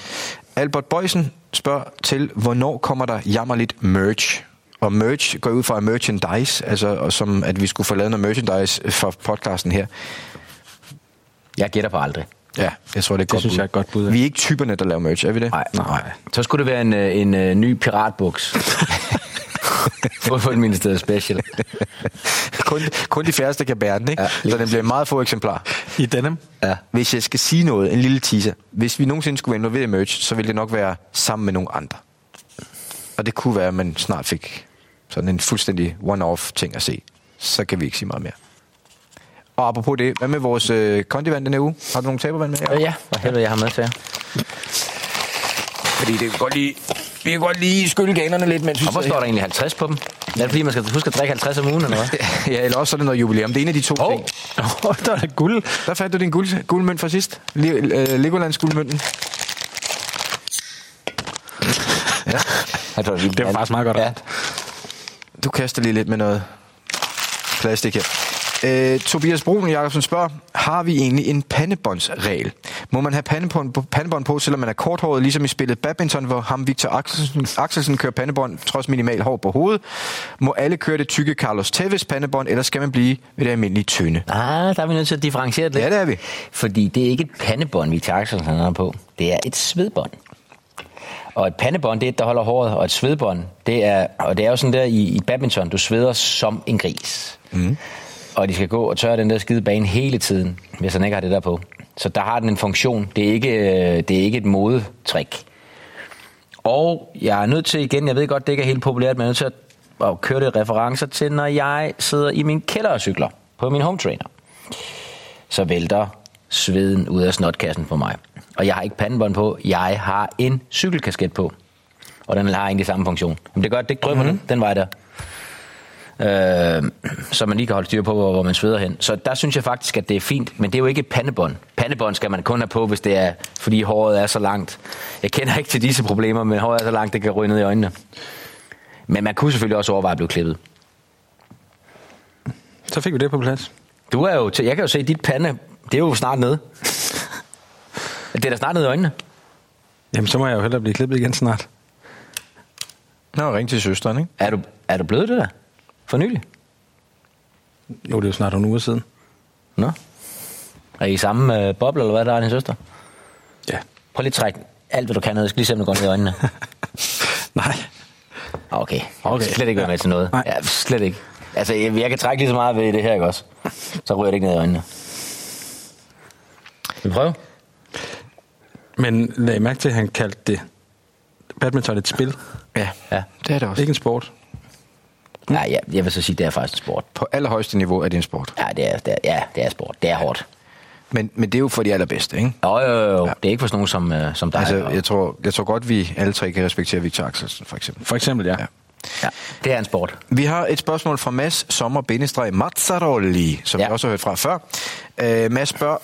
Albert Bøjsen spørger til, hvornår kommer der jammerligt merch? Og merch går ud fra merchandise, altså og som at vi skulle få lavet noget merchandise for podcasten her. Jeg gætter på aldrig. Ja, jeg tror, det er et godt synes bud. jeg er et godt bud, ja. Vi er ikke typerne, der laver merch, er vi det? Nej, nej. Så skulle det være en, øh, en, en ny piratbuks. Fodboldministeriet special. kun, kun de færreste kan bære den, ikke? Ja, så den bliver meget få eksemplarer. I denim. Ja. Hvis jeg skal sige noget, en lille teaser. Hvis vi nogensinde skulle være involveret i merch, så ville det nok være sammen med nogle andre. Og det kunne være, at man snart fik sådan en fuldstændig one-off ting at se. Så kan vi ikke sige meget mere. Og apropos det, hvad med vores øh, kondivand den her uge? Har du nogle tabervand med her? Øh, ja, for helvede, jeg har med til jer. Fordi det kan godt lige, vi kan godt lige skylle ganerne lidt, mens vi Og hvor står der egentlig 50 på dem? Er det fordi, man skal huske at drikke 50 om ugen, eller hvad? Ja, eller også så er det noget jubilæum. Det er en af de to Åh, ting. Oh, der er da guld. Der fandt du din guld, guldmønt fra sidst. Le, øh, Legolands guldmønten. Tror, Det var faktisk meget godt. Ja. Du kaster lige lidt med noget plastik her. Øh, Tobias Brun Jacobsen spørger, har vi egentlig en pandebåndsregel? Må man have pandebånd på, pandebånd på, selvom man er korthåret, ligesom i spillet badminton, hvor ham Victor Axelsen, Axelsen kører pandebånd trods minimal hår på hovedet? Må alle køre det tykke Carlos Tevez pandebånd, eller skal man blive ved det almindelige tynde? Ah, der er vi nødt til at differentiere det lidt. Ja, det er vi. Fordi det er ikke et pandebånd, vi tager han har på. Det er et svedbånd. Og et pandebånd, det er et, der holder håret, og et svedbånd, det er, og det er jo sådan der i, i badminton, du sveder som en gris. Mm. Og de skal gå og tørre den der skide bane hele tiden, hvis han ikke har det der på. Så der har den en funktion. Det er ikke, øh, det er ikke et modetrik. Og jeg er nødt til igen, jeg ved godt, det ikke er helt populært, men jeg er nødt til at, at køre det referencer til, når jeg sidder i min kælder og cykler på min home trainer. Så vælter sveden ud af snotkassen på mig. Og jeg har ikke pandebånd på, jeg har en cykelkasket på. Og den har egentlig samme funktion. Men det gør, det drømmer mm-hmm. den, den vej der. Øh, så man lige kan holde styr på, hvor, hvor man sveder hen. Så der synes jeg faktisk, at det er fint, men det er jo ikke et pandebånd. Pandebånd skal man kun have på, hvis det er, fordi håret er så langt. Jeg kender ikke til disse problemer, men håret er så langt, det kan ryge ned i øjnene. Men man kunne selvfølgelig også overveje at blive klippet. Så fik vi det på plads. Du er jo, jeg kan jo se, at dit pande, det er jo snart nede. Det er da snart nede i øjnene. Jamen, så må jeg jo hellere blive klippet igen snart. Nå, ring til søsteren, ikke? Er du, er du blevet det der? For nylig? Jo, det er jo snart nogle uger siden. Nå. Er I samme øh, boble, eller hvad der er din søster? Ja. Prøv lige at trække alt, hvad du kan ned. Jeg skal lige se, om det går ned i øjnene. Nej. Okay. Okay. Slet ikke være med til noget. Nej. Ja, slet ikke. Altså, jeg, jeg kan trække lige så meget ved det her, ikke også? Så ryger det ikke ned i øjnene. Vil vi prøve? Men lag mærke til, at han kaldte det badminton et spil. Ja, Ja. det er det også. Ikke en sport. Nej, ja, jeg vil så sige, det er faktisk en sport. På allerhøjeste niveau er det en sport. Ja, det er, det er, ja, det er sport. Det er hårdt. Men, men det er jo for de allerbedste, ikke? Jo, jo, jo. Ja. Det er ikke for sådan nogen som, øh, som dig. Altså, og- jeg tror, jeg tror godt, vi alle tre kan respektere Victor Axelsen, for eksempel. For eksempel, ja. Ja. ja, det er en sport. Vi har et spørgsmål fra Mads Sommer Bindestreg Mazzaroli, som ja. Ja. vi også har hørt fra før. Uh, Mads spørger,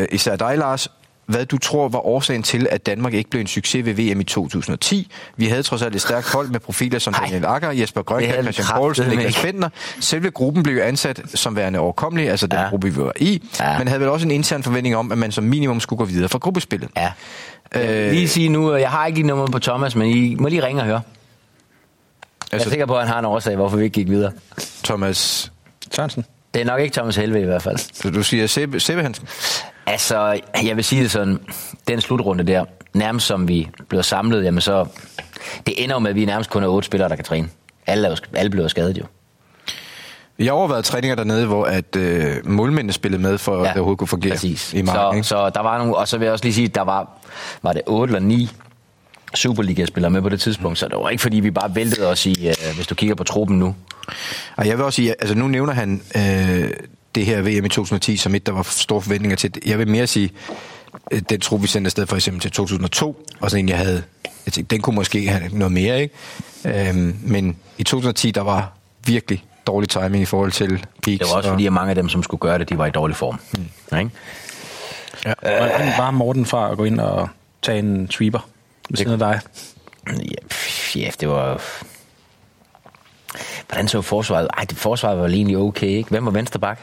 uh, især dig, Lars, hvad du tror var årsagen til, at Danmark ikke blev en succes ved VM i 2010. Vi havde trods alt et stærkt hold med profiler som. Daniel Akker, Jesper Grønkjær, Christian Poulsen, Niklas. Bentner. Selve gruppen blev ansat som værende overkommelig, altså den ja. Gruppe, vi var i, ja. Men havde vel også en intern forventning om, at man som minimum skulle gå videre fra gruppespillet. Ja. Øh, lige sige nu, jeg har ikke lige nummer på Thomas, men I må lige ringe og høre. Altså, jeg er Altså, sikker på, at han har en årsag, hvorfor vi ikke gik videre. Thomas, Sørensen. Det er nok ikke Thomas Helve i hvert fald. du, du siger Sebbe, Sebbe Hansen. Altså, jeg vil sige det sådan, den slutrunde der, nærmest som vi bliver samlet, jamen så, det ender jo med, at vi nærmest kun er otte spillere, der kan træne. Alle, er alle bliver skadet jo. Jeg har overvejet træninger dernede, hvor at øh, målmændene spillede med, for ja, at det overhovedet kunne fungere præcis. i marken. så, ikke? så der var nogle, og så vil jeg også lige sige, der var, var det otte eller ni Superliga-spillere med på det tidspunkt, så det var ikke fordi, vi bare væltede os i, øh, hvis du kigger på truppen nu. Og jeg vil også sige, altså nu nævner han øh, det her VM i 2010 som et, der var store forventninger til. Jeg vil mere sige, øh, den trup, vi sendte afsted for eksempel til 2002, og sådan en, jeg havde, jeg tænkte, den kunne måske have noget mere, ikke? Øhm, men i 2010, der var virkelig dårlig timing i forhold til peaks. Det var også og, fordi, at mange af dem, som skulle gøre det, de var i dårlig form. Mm. Ikke? Hvordan var Morten fra at gå ind og tage en sweeper ved siden af dig? Ja, pff, ja, det var... Hvordan så forsvaret? Ej, det forsvaret var egentlig okay, ikke? Hvem var venstre bak?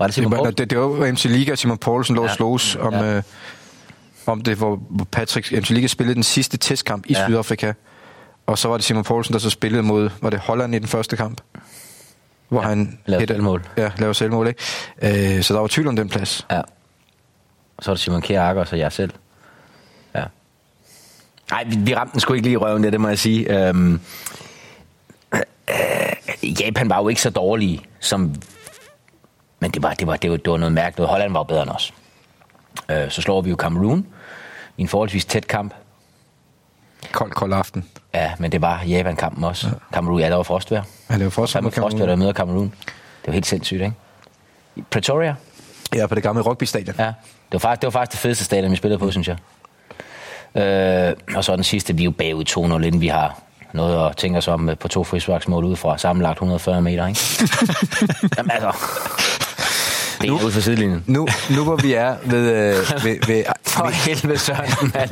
Var det Simon var, Poulsen? det, det var MC Liga, Simon Poulsen lå og Ja. slås om, Ja. øh, om det, hvor Patrick MC Liga spillede den sidste testkamp i Ja. Sydafrika. Og så var det Simon Poulsen, der så spillede mod, var det Holland i den første kamp? Hvor Ja, han lavede selvmål. Ja, laver selvmål, ikke? Øh, så der var tvivl om den plads. Ja. Og så var det Simon Kjær Akker, og så jeg selv. Ja. Nej, vi, vi ramte den sgu ikke lige i røven, det, det må jeg sige. Øhm, øh, Japan var jo ikke så dårlige, som... Men det var, det var, det var, det var noget mærkeligt. Holland var jo bedre end os. Øh, så slår vi jo Cameroon i en forholdsvis tæt kamp. Kold, kold aften. Ja, men det var Japan-kampen også. Ja. Cameroon, ja, der var. Han laver forsvar Fandme med frostvejr, Cameroon. der møder Cameroon. Det var helt sindssygt, ikke? Pretoria. Ja, på det gamle rugby-stadion. Ja. Det var, faktisk, det var faktisk det fedeste stadion, vi spillede på, synes jeg. Øh, og så den sidste, vi er jo bagud 2-0, inden vi har noget at tænke os om øh, på to frisparksmål udefra. Sammenlagt 140 meter, ikke? Jamen altså... Det er ude for sidelinjen. Nu, nu hvor vi er ved... Øh, ved, ved For helvede, Søren, mand.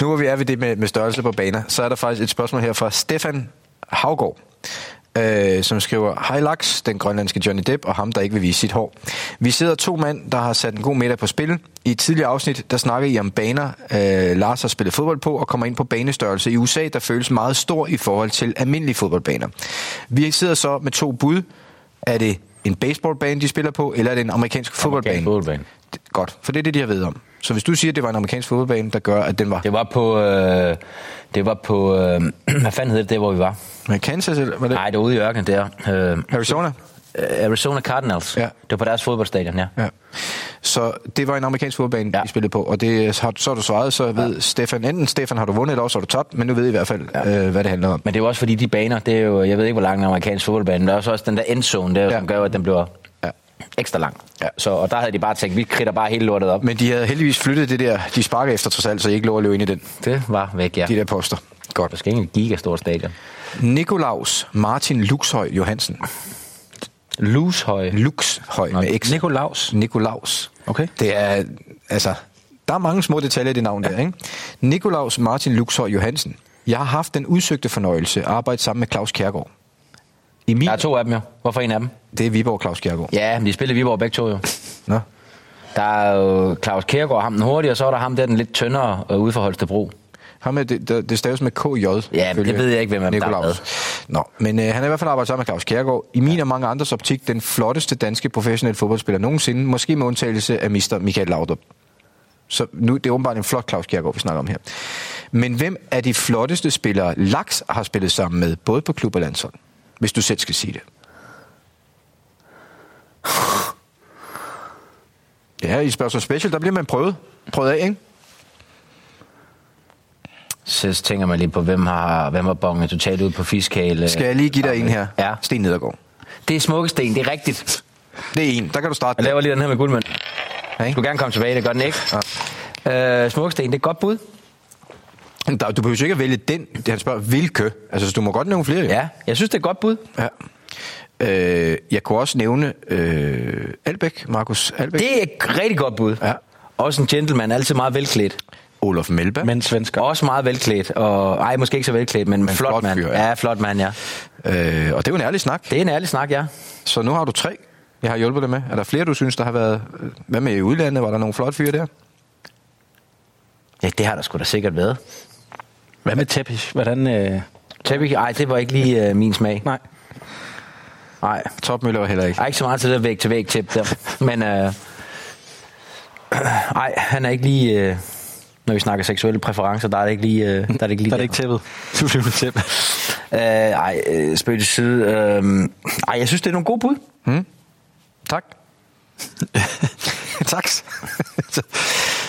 Nu hvor vi er ved det med, med størrelse på baner, så er der faktisk et spørgsmål her fra Stefan Havgård, øh, som skriver, Hej Laks, den grønlandske Johnny Depp og ham, der ikke vil vise sit hår. Vi sidder to mand, der har sat en god middag på spil. I et tidligere afsnit, der snakker I om baner, øh, Lars har spillet fodbold på, og kommer ind på banestørrelse i USA, der føles meget stor i forhold til almindelige fodboldbaner. Vi sidder så med to bud. Er det en baseballbane, de spiller på, eller er det en amerikansk fodboldbane? fodboldbane. Godt, for det er det, de har ved om. Så hvis du siger, at det var en amerikansk fodboldbane, der gør, at den var Det var på... Øh, det var på... Øh, hvad fanden hed det, der hvor vi var? Kansas, eller var det? Nej, det var ude i ørkenen der. Øh, Arizona? Øh, Arizona Cardinals. Ja. Det var på deres fodboldstadion, ja. Ja. Så det var en amerikansk fodboldbane, ja. I spillede på, og det har, så har du svaret, så ved ja. Stefan, enten Stefan har du vundet, eller også har du tabt, men nu ved I i hvert fald, ja. øh, hvad det handler om. Men det er jo også fordi, de baner, det er jo, jeg ved ikke, hvor lang en amerikansk fodboldbane, men der er også, også den der endzone, der, Ja. som gør, at den bliver ekstra lang. Ja. Så, og der havde de bare tænkt, vi kridter bare hele lortet op. Men de havde heldigvis flyttet det der, de sparker efter trods alt, så I ikke lå at løbe ind i den, Det var væk, ja. de der poster. Godt. Der skal ikke en gigastort stadion. Nikolaus Martin Luxhøj Johansen. Lushøj. Luxhøj med X. Nikolaus. Nikolaus. Okay. Det er, altså, der er mange små detaljer i det navn der, ikke? Nikolaus Martin Luxhøj Johansen. Jeg har haft den udsøgte fornøjelse at arbejde sammen med Claus Kjærgaard. I min, Der er to af dem jo. Hvorfor en af dem? det er Viborg Claus Kjærgaard. Ja, men de spiller i Viborg begge to jo. Nå. Der er jo Claus Kjærgaard, ham den hurtige, og så er der ham der, den lidt tyndere øh, ude for Holstebro. Ham er, det, det, staves med KJ. Ja, ifølge det ved jeg ikke, hvem dem, der er Nikolaus. Nå, men øh, han er i hvert fald arbejdet sammen med Claus Kjærgaard. I min og mange andres optik den flotteste danske professionelle fodboldspiller nogensinde. Måske med undtagelse af Mr. Michael Laudrup. Så nu, det er åbenbart en flot Claus Kjærgaard, vi snakker om her. Men hvem er de flotteste spillere, Laks har spillet sammen med, både på klub og landshold? Hvis du selv skal sige det. Ja, i spørgsmål special, der bliver man prøvet. Prøvet af, ikke? Så tænker man lige på, hvem har, hvem har bonget totalt ud på fiskale. Skal jeg lige give dig en her? Ja. Sten Nedergaard. Det er smukkesten, det er rigtigt. Det er en. Der kan du starte. Jeg laver lige den her med guldmønt. Ja, Du gerne komme tilbage, det gør den ikke. Ja. Øh, smukkesten, det er et godt bud. Der, du behøver jo ikke at vælge den. Han spørger, hvilke? Altså, så du må godt nævne flere. jo. Ja, jeg synes, det er et godt bud. ja. Øh, jeg kunne også nævne øh, Albæk, Markus Albæk. Det er et rigtig godt bud. Ja. Også en gentleman, altid meget velklædt. Olof Melberg. Men svensker. Også meget velklædt. Og, ej, måske ikke så velklædt, men, men flot, flot mand. fyr, ja. ja. flot mand, ja. Øh, og det er jo en ærlig snak. Det er en ærlig snak, ja. Så nu har du tre, jeg har hjulpet dig med. Er der flere, du synes, der har været... Hvad med i udlandet? Var der nogle flotte fyre der? Ja, det har der sgu da sikkert været. Hvad med Tepish? Hvordan... Øh... Tæppik, ej, det var ikke lige øh, min smag. Nej. Nej, Topmøller var heller ikke. jeg er ikke så meget til det væg til væg tip der. Men øh, ej, han er ikke lige... Øh, når vi snakker seksuelle præferencer, der er det ikke lige... Øh, der er det ikke lige Der er det ikke tæppet. Du flyver tæppe. Øh, ej, øh, spøg til side. Øh, ej, jeg synes, det er nogle gode bud. Tak. tak.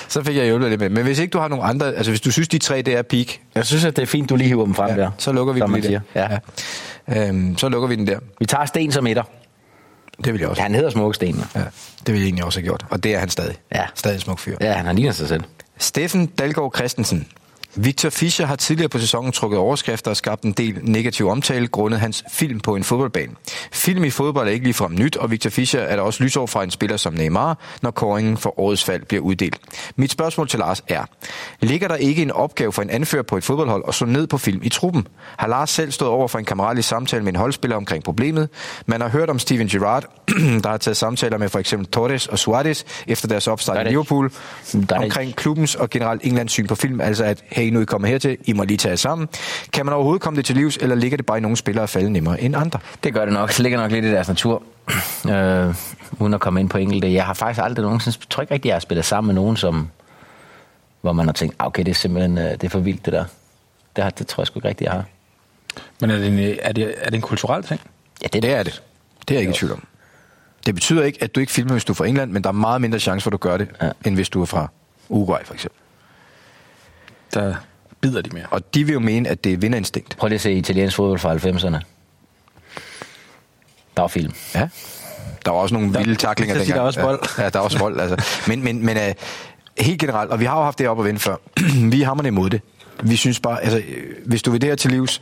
så, fik jeg hjulpet lidt med. Men hvis ikke du har nogen andre... Altså, hvis du synes, de tre, det er peak, Jeg synes, at det er fint, du lige hiver dem frem ja, der. så lukker vi den lige der. Ja. Øhm, så lukker vi den der. Vi tager Sten som etter. Det vil jeg også. Ja, han hedder Smukkesten. Ja, det ville jeg egentlig også have gjort. Og det er han stadig. Ja. Stadig en smuk fyr. Ja, han har lignet sig selv. Steffen Dalgaard Christensen. Victor Fischer har tidligere på sæsonen trukket overskrifter og skabt en del negativ omtale grundet hans film på en fodboldbane. Film i fodbold er ikke ligefrem nyt, og Victor Fischer er der også lysår fra en spiller som Neymar, når kåringen for årets fald bliver uddelt. Mit spørgsmål til Lars er, ligger der ikke en opgave for en anfører på et fodboldhold at slå ned på film i truppen? Har Lars selv stået over for en kammeratlig samtale med en holdspiller omkring problemet? Man har hørt om Steven Gerrard, der har taget samtaler med for eksempel Torres og Suarez efter deres opstart i. Liverpool, omkring klubbens og generelt Englands syn på film, altså at, hey, nu er I kommer hertil, I må lige tage jer sammen. Kan man overhovedet komme det til livs, eller ligger det bare i nogle spillere at falde nemmere end andre? Det gør det nok. Det ligger nok lidt i deres natur. øh, uden at komme ind på enkelte. Jeg har faktisk aldrig nogensinde... Jeg tror ikke rigtig, jeg har spillet sammen med nogen, som, hvor man har tænkt, "Ah, okay, det er simpelthen øh, det er for vildt, det der. Det, har, det tror jeg sgu ikke rigtigt, jeg har. Men er det, en, er, det, er det en kulturel ting? Ja, det, Det er det. Det er jeg ikke i tvivl om. Det betyder ikke, at du ikke filmer, hvis du er fra England, men der er meget mindre chance for, at du gør det. Ja. end hvis du er fra Uruguay for eksempel. Der bider de mere. Og de vil jo mene, at det er vinderinstinkt. Prøv lige at se italiensk fodbold fra 90'erne. Der var film. Ja. Der var også nogle vilde taklinger dengang. der er også vold. Ja, ja, der er også vold. Altså. Men, men, men uh, helt generelt, og vi har jo haft det op at vende før, vi er hammerne imod det. Vi synes bare, altså, hvis du vil det her til livs,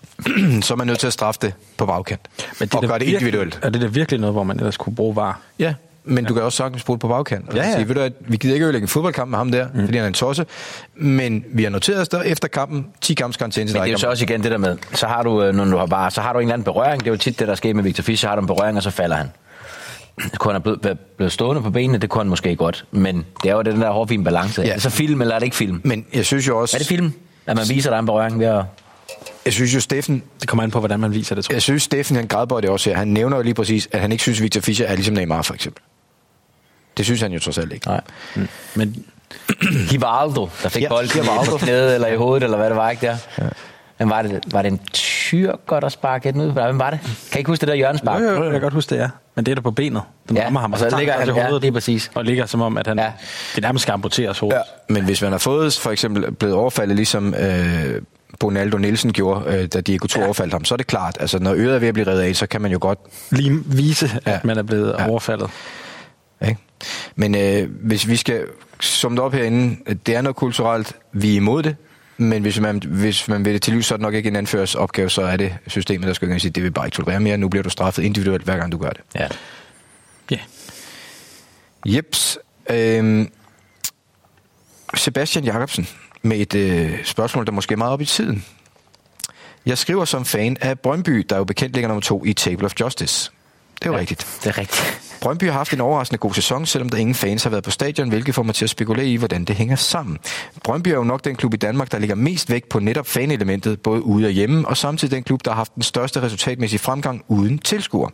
så er man nødt til at straffe det på bagkant. Men og da gøre det individuelt. Er det da virkelig noget, hvor man ellers kunne bruge var? Ja, men du kan også sagtens bruge det på bagkant. Ja, ja. Sige, ved du, at vi gider ikke ødelægge en fodboldkamp med ham der, mm. fordi han er en tosse. Men vi har noteret os der efter kampen 10 kamps karantæne til Men dig. det er jo så også igen det der med, så har du, øh, når du har bare, så har du en eller anden berøring. Det er jo tit det, der sker med Victor Fischer. Har du en berøring, og så falder han. Kunne han have blevet, blevet stående på benene, det kunne han måske godt. Men det er jo den der hårfine balance. Ja. Er det så film, eller er det ikke film? Men jeg synes jo også... Er det film? At man viser, er en berøring ved at... Jeg synes jo, Steffen Det kommer an på, hvordan man viser det, tror jeg. Jeg synes, Steffen han grædbøjer det også her. Han nævner jo lige præcis, at han ikke synes, Victor Fischer er ligesom Neymar, for eksempel. Det synes han jo trods alt ikke. Nej. Men Givaldo, der fik Ja, ja, bolden på knæet eller i hovedet, eller hvad det var, ikke der? Ja. Men var det, var det en tyrker, der sparkede den ud? Hvem var det? Kan I ikke huske det der hjørnespark? jo, jo, jeg kan godt huske det, ja. Men det er der på benet. Den Ja, rammer ham, og så tager ligger den han- til ja, hovedet. lige præcis. Og ligger som om, at han, Ja. det nærmest skal amputeres hovedet. Ja. Men hvis man har fået, for eksempel, blevet overfaldet, ligesom øh, Bonaldo Nielsen gjorde, øh, da Diego Tur ja. overfaldt ham, så er det klart. Altså, når øret er ved at blive reddet af, så kan man jo godt... Lige vise, at Ja. man er blevet Ja. overfaldet. Ikke? Men øh, hvis vi skal summe det op herinde, det er noget kulturelt, vi er imod det, men hvis man, hvis man vil det til livs, så er det nok ikke en anførers opgave, så er det systemet, der skal gå og sige, det vil bare ikke tolerere mere, nu bliver du straffet individuelt, hver gang du gør det. Ja. Ja. Jeps. Øhm, Sebastian Jacobsen med et øh, spørgsmål, der måske er meget op i tiden. Jeg skriver som fan af Brøndby, der jo bekendt ligger nummer to i Table of Justice. Det er jo ja. rigtigt. Det er rigtigt. Brøndby har haft en overraskende god sæson, selvom der ingen fans har været på stadion, hvilket får mig til at spekulere i, hvordan det hænger sammen. Brøndby er jo nok den klub i Danmark, der ligger mest vægt på netop fanelementet, både ude og hjemme, og samtidig den klub, der har haft den største resultatmæssige fremgang uden tilskuer.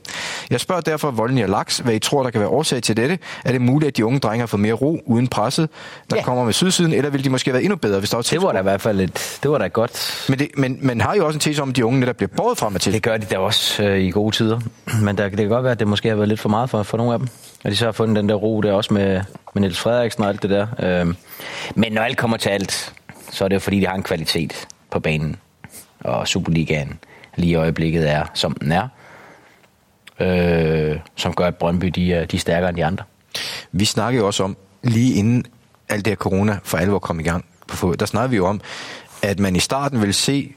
Jeg spørger derfor Volden og Laks, hvad I tror, der kan være årsag til dette. Er det muligt, at de unge drenge har fået mere ro uden presset, der Ja. kommer med sydsiden, eller vil de måske være endnu bedre, hvis der var Det tilskuer? var da i hvert fald et, det var da godt... Men, det, men man har jo også en tese om, at de unge netop bliver båret frem til. Det gør de da også øh, i gode tider. Men der, det kan godt være, at det måske har været lidt for meget for, for nogle af dem. Og de så har fundet den der ro der også med, med Niels Frederiksen og alt det der. Øh, men når alt kommer til alt, så er det jo fordi, de har en kvalitet på banen. Og Superligaen lige i øjeblikket er, som den er. Øh, som gør, at Brøndby de er, de er stærkere end de andre. Vi snakkede jo også om, lige inden alt det her corona for alvor kom i gang på der snakkede vi jo om, at man i starten ville se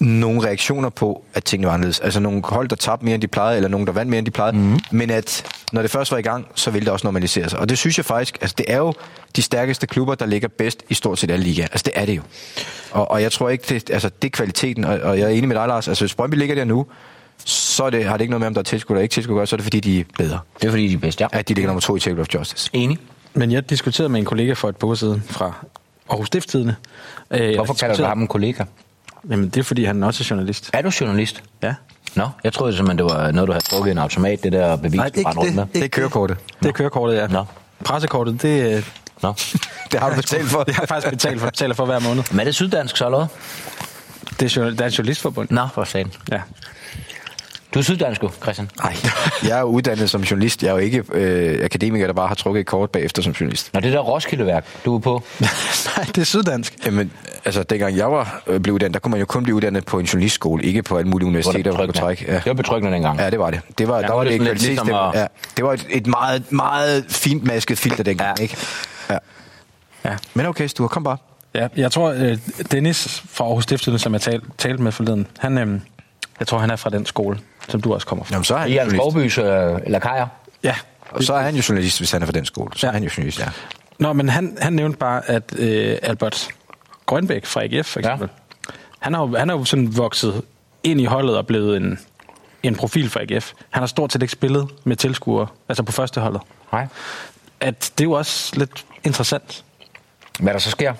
nogle reaktioner på, at tingene var anderledes. Altså nogle hold, der tabte mere, end de plejede, eller nogen, der vandt mere, end de plejede. Mm. Men at når det først var i gang, så ville det også normalisere sig. Og det synes jeg faktisk, altså det er jo de stærkeste klubber, der ligger bedst i stort set alle ligaer. Altså det er det jo. Og, og jeg tror ikke, det, altså det er kvaliteten, og, og jeg er enig med dig, Lars. Altså hvis Brøndby ligger der nu, så er det, har det ikke noget med, om der er tilskud eller ikke tilskud, så er det fordi, de er bedre. Det er fordi, de er bedst, ja. At de ligger nummer to i Table of Justice. Enig. Men jeg diskuterede med en kollega for et par uger siden fra Aarhus Stiftstidende. Øh, Hvorfor kalder du ham en kollega? Jamen, det er, fordi han også er journalist. Er du journalist? Ja. Nå, jeg troede simpelthen, det var noget, du havde trukket i en automat, det der bevis, Nej, du rendte rundt med. Det er kørekortet. Det er kørekortet, ja. Nå. Pressekortet, det, øh, Nå. Det har du betalt for. det har jeg faktisk betalt for, betaler for hver måned. Men er det syddansk så, eller? Det er, journal- Dansk Journalistforbund. Nå, for satan. Ja. Du er syddansk, Christian. Nej, jeg er uddannet som journalist. Jeg er jo ikke øh, akademiker, der bare har trukket et kort bagefter som journalist. Nå, det der Roskildeværk, du er på. Nej, det er syddansk. Jamen, altså, dengang jeg var øh, blev uddannet, der kunne man jo kun blive uddannet på en journalistskole, ikke på alle mulige universiteter, hvor trække. Ja. Det var betryggende dengang. ja, det var det. Det var, Ja, der var det, det lidt ligesom at- ja, det var et, et meget, meget fint masket filter dengang, Ja. ikke? Ja. Ja. Men okay, Sture, kom bare. Ja, jeg tror, øh, Dennis fra Aarhus Stiftstidende, som jeg tal, talte med forleden, han, øh, jeg tror, han er fra den skole, som du også kommer fra. Jamen, så er han I er journalist. Skovbys øh, eller Kajer. Ja. Og så er han jo journalist, hvis han er fra den skole. Så er Ja. han jo journalist, ja. Nå, men han, han nævnte bare, at øh, Albert Grønbæk fra AGF, for eksempel, ja. han, har jo, han har jo sådan vokset ind i holdet og blevet en, en profil for AGF. Han har stort set ikke spillet med tilskuere, altså på første holdet. Nej. At det er jo også lidt interessant. Hvad der så sker?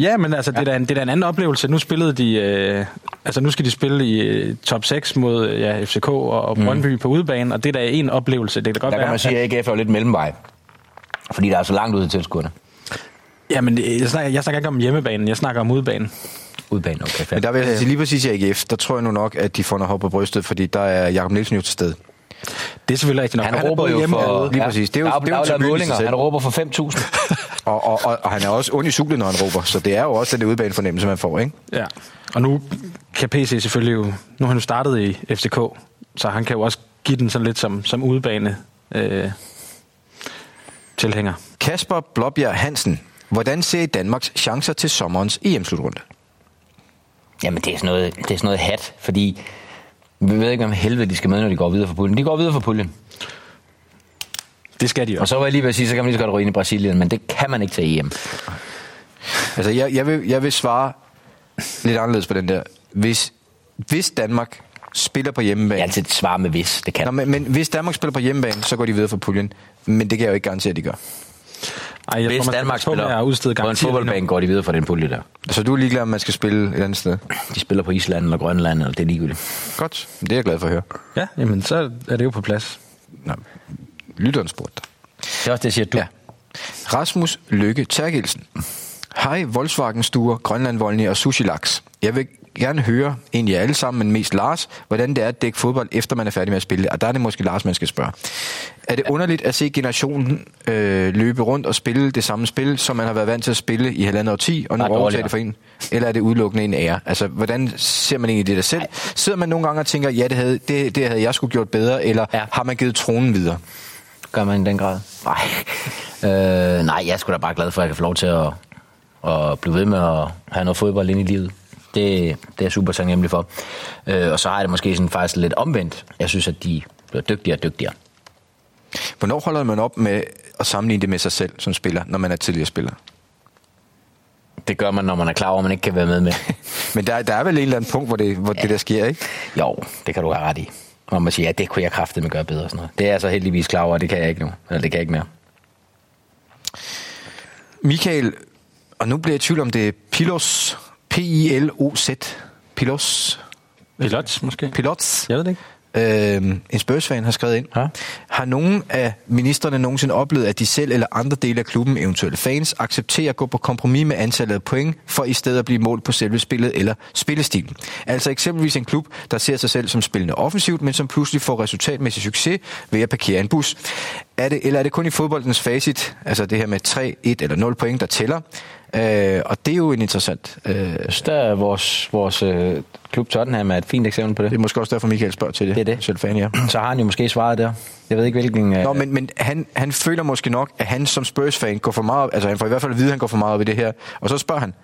Ja, men altså, ja. Det, er en, det er da en anden oplevelse. Nu spillede de, øh, altså nu skal de spille i øh, top 6 mod ja, FCK og, og Brøndby mm. på udebane, og det er da en oplevelse. Det kan da godt Der kan være, man sige, at AGF er lidt mellemvej. Fordi der er så langt ud til tilskuerne. jamen, jeg snakker, jeg snakker ikke om hjemmebanen, jeg snakker om udebanen. Udbanen, okay. Men der vil jeg sige lige præcis i AGF, der tror jeg nu nok, at de får noget hop på brystet, fordi der er Jakob Nielsen jo til stede. Det er selvfølgelig rigtigt nok. Han, er råber jo hjemme for... Lige præcis. Det er jo- der, det er jo der, der, målinger. Han råber for 5.000. Og, og, og, og han er også ond i sulet, når han råber, så det er jo også den udebane fornemmelse, man får, ikke? Ja, og nu kan PC selvfølgelig jo... Nu har han jo startet i FCK, så han kan jo også give den sådan lidt som, som udebane øh, tilhænger. Kasper Blåbjerg Hansen, hvordan ser I Danmarks chancer til sommerens EM-slutrunde? Jamen, det er sådan noget, det er sådan noget hat, fordi vi ved ikke, om helvede de skal med, når de går videre for puljen. De går videre for puljen. Det skal de Og også. så var jeg lige ved at sige, så kan man lige så godt ryge ind i Brasilien, men det kan man ikke til EM. Altså, jeg, jeg, vil, jeg vil svare lidt anderledes på den der. Hvis, hvis Danmark spiller på Jeg hjemmebane... er altid et svar med hvis, det kan. Nå, men, men hvis Danmark spiller på hjemmebane, så går de videre for puljen. Men det kan jeg jo ikke garantere, at de gør. Ej, jeg Hvis tror, Danmark skal passe på med at udstede spiller på en fodboldbane, går de videre for den pulje der. Så du er ligeglad, om man skal spille et andet sted? De spiller på Island eller Grønland, eller det er ligegyldigt. Godt. Det er jeg glad for at høre. Ja, jamen så er det jo på plads. Nå, lytteren spurgte. Det er også det, jeg siger, du. Ja. Rasmus Lykke Terkelsen. Hej, Volkswagen Stuer, Grønland Volny og Sushi Laks. Jeg vil gerne høre, egentlig alle sammen, men mest Lars, hvordan det er at dække fodbold, efter man er færdig med at spille. Og der er det måske Lars, man skal spørge. Er det underligt at se generationen øh, løbe rundt og spille det samme spil, som man har været vant til at spille i halvandet årti, og nu overtager det for en? Eller er det udelukkende en ære? Altså, hvordan ser man egentlig det der selv? Sidder man nogle gange og tænker, ja, det havde, det, det havde jeg skulle gjort bedre, eller ja. har man givet tronen videre? Gør man i den grad? Nej. Øh, nej, jeg er sgu da bare glad for, at jeg kan få lov til at, at blive ved med at have noget fodbold ind i livet. Det, det er jeg super taknemmelig for. Øh, og så har jeg det måske sådan faktisk lidt omvendt. Jeg synes, at de bliver dygtigere og dygtigere. Hvornår holder man op med at sammenligne det med sig selv som spiller, når man er tidligere spiller? Det gør man, når man er klar over, at man ikke kan være med med. Men der, der er vel en eller anden punkt, hvor det, hvor ja. det der sker, ikke? Jo, det kan du have ret i. Hvor man siger, ja, det kunne jeg kraftedeme gøre bedre. Og sådan noget. Det er jeg så heldigvis klar over, og det kan jeg ikke nu. Eller det kan jeg ikke mere. Michael, og nu bliver jeg i tvivl om det er Pilos, P-I-L-O-Z, Pilos, Pilots måske? Pilots, Jeg ved det ikke. Øhm, en Spurs-fan har skrevet ind. Ja. Har nogen af ministerne nogensinde oplevet, at de selv eller andre dele af klubben, eventuelle fans, accepterer at gå på kompromis med antallet af point, for i stedet at blive målt på selve spillet eller spillestilen? Altså eksempelvis en klub, der ser sig selv som spillende offensivt, men som pludselig får resultatmæssig succes ved at parkere en bus. Er det, eller er det kun i fodboldens facit, altså det her med 3, 1 eller 0 point, der tæller? Øh, og det er jo en interessant... Øh, synes, der er vores, vores øh, klub Tottenham er et fint eksempel på det. det er måske også derfor, Michael spørger til det. Det er det. Selv fan, ja. Så har han jo måske svaret der. Jeg ved ikke, hvilken... Øh, Nå, men, men han, han føler måske nok, at han som Spurs-fan går for meget op, altså han får i hvert fald at vide, at han går for meget op i det her. Og så spørger han,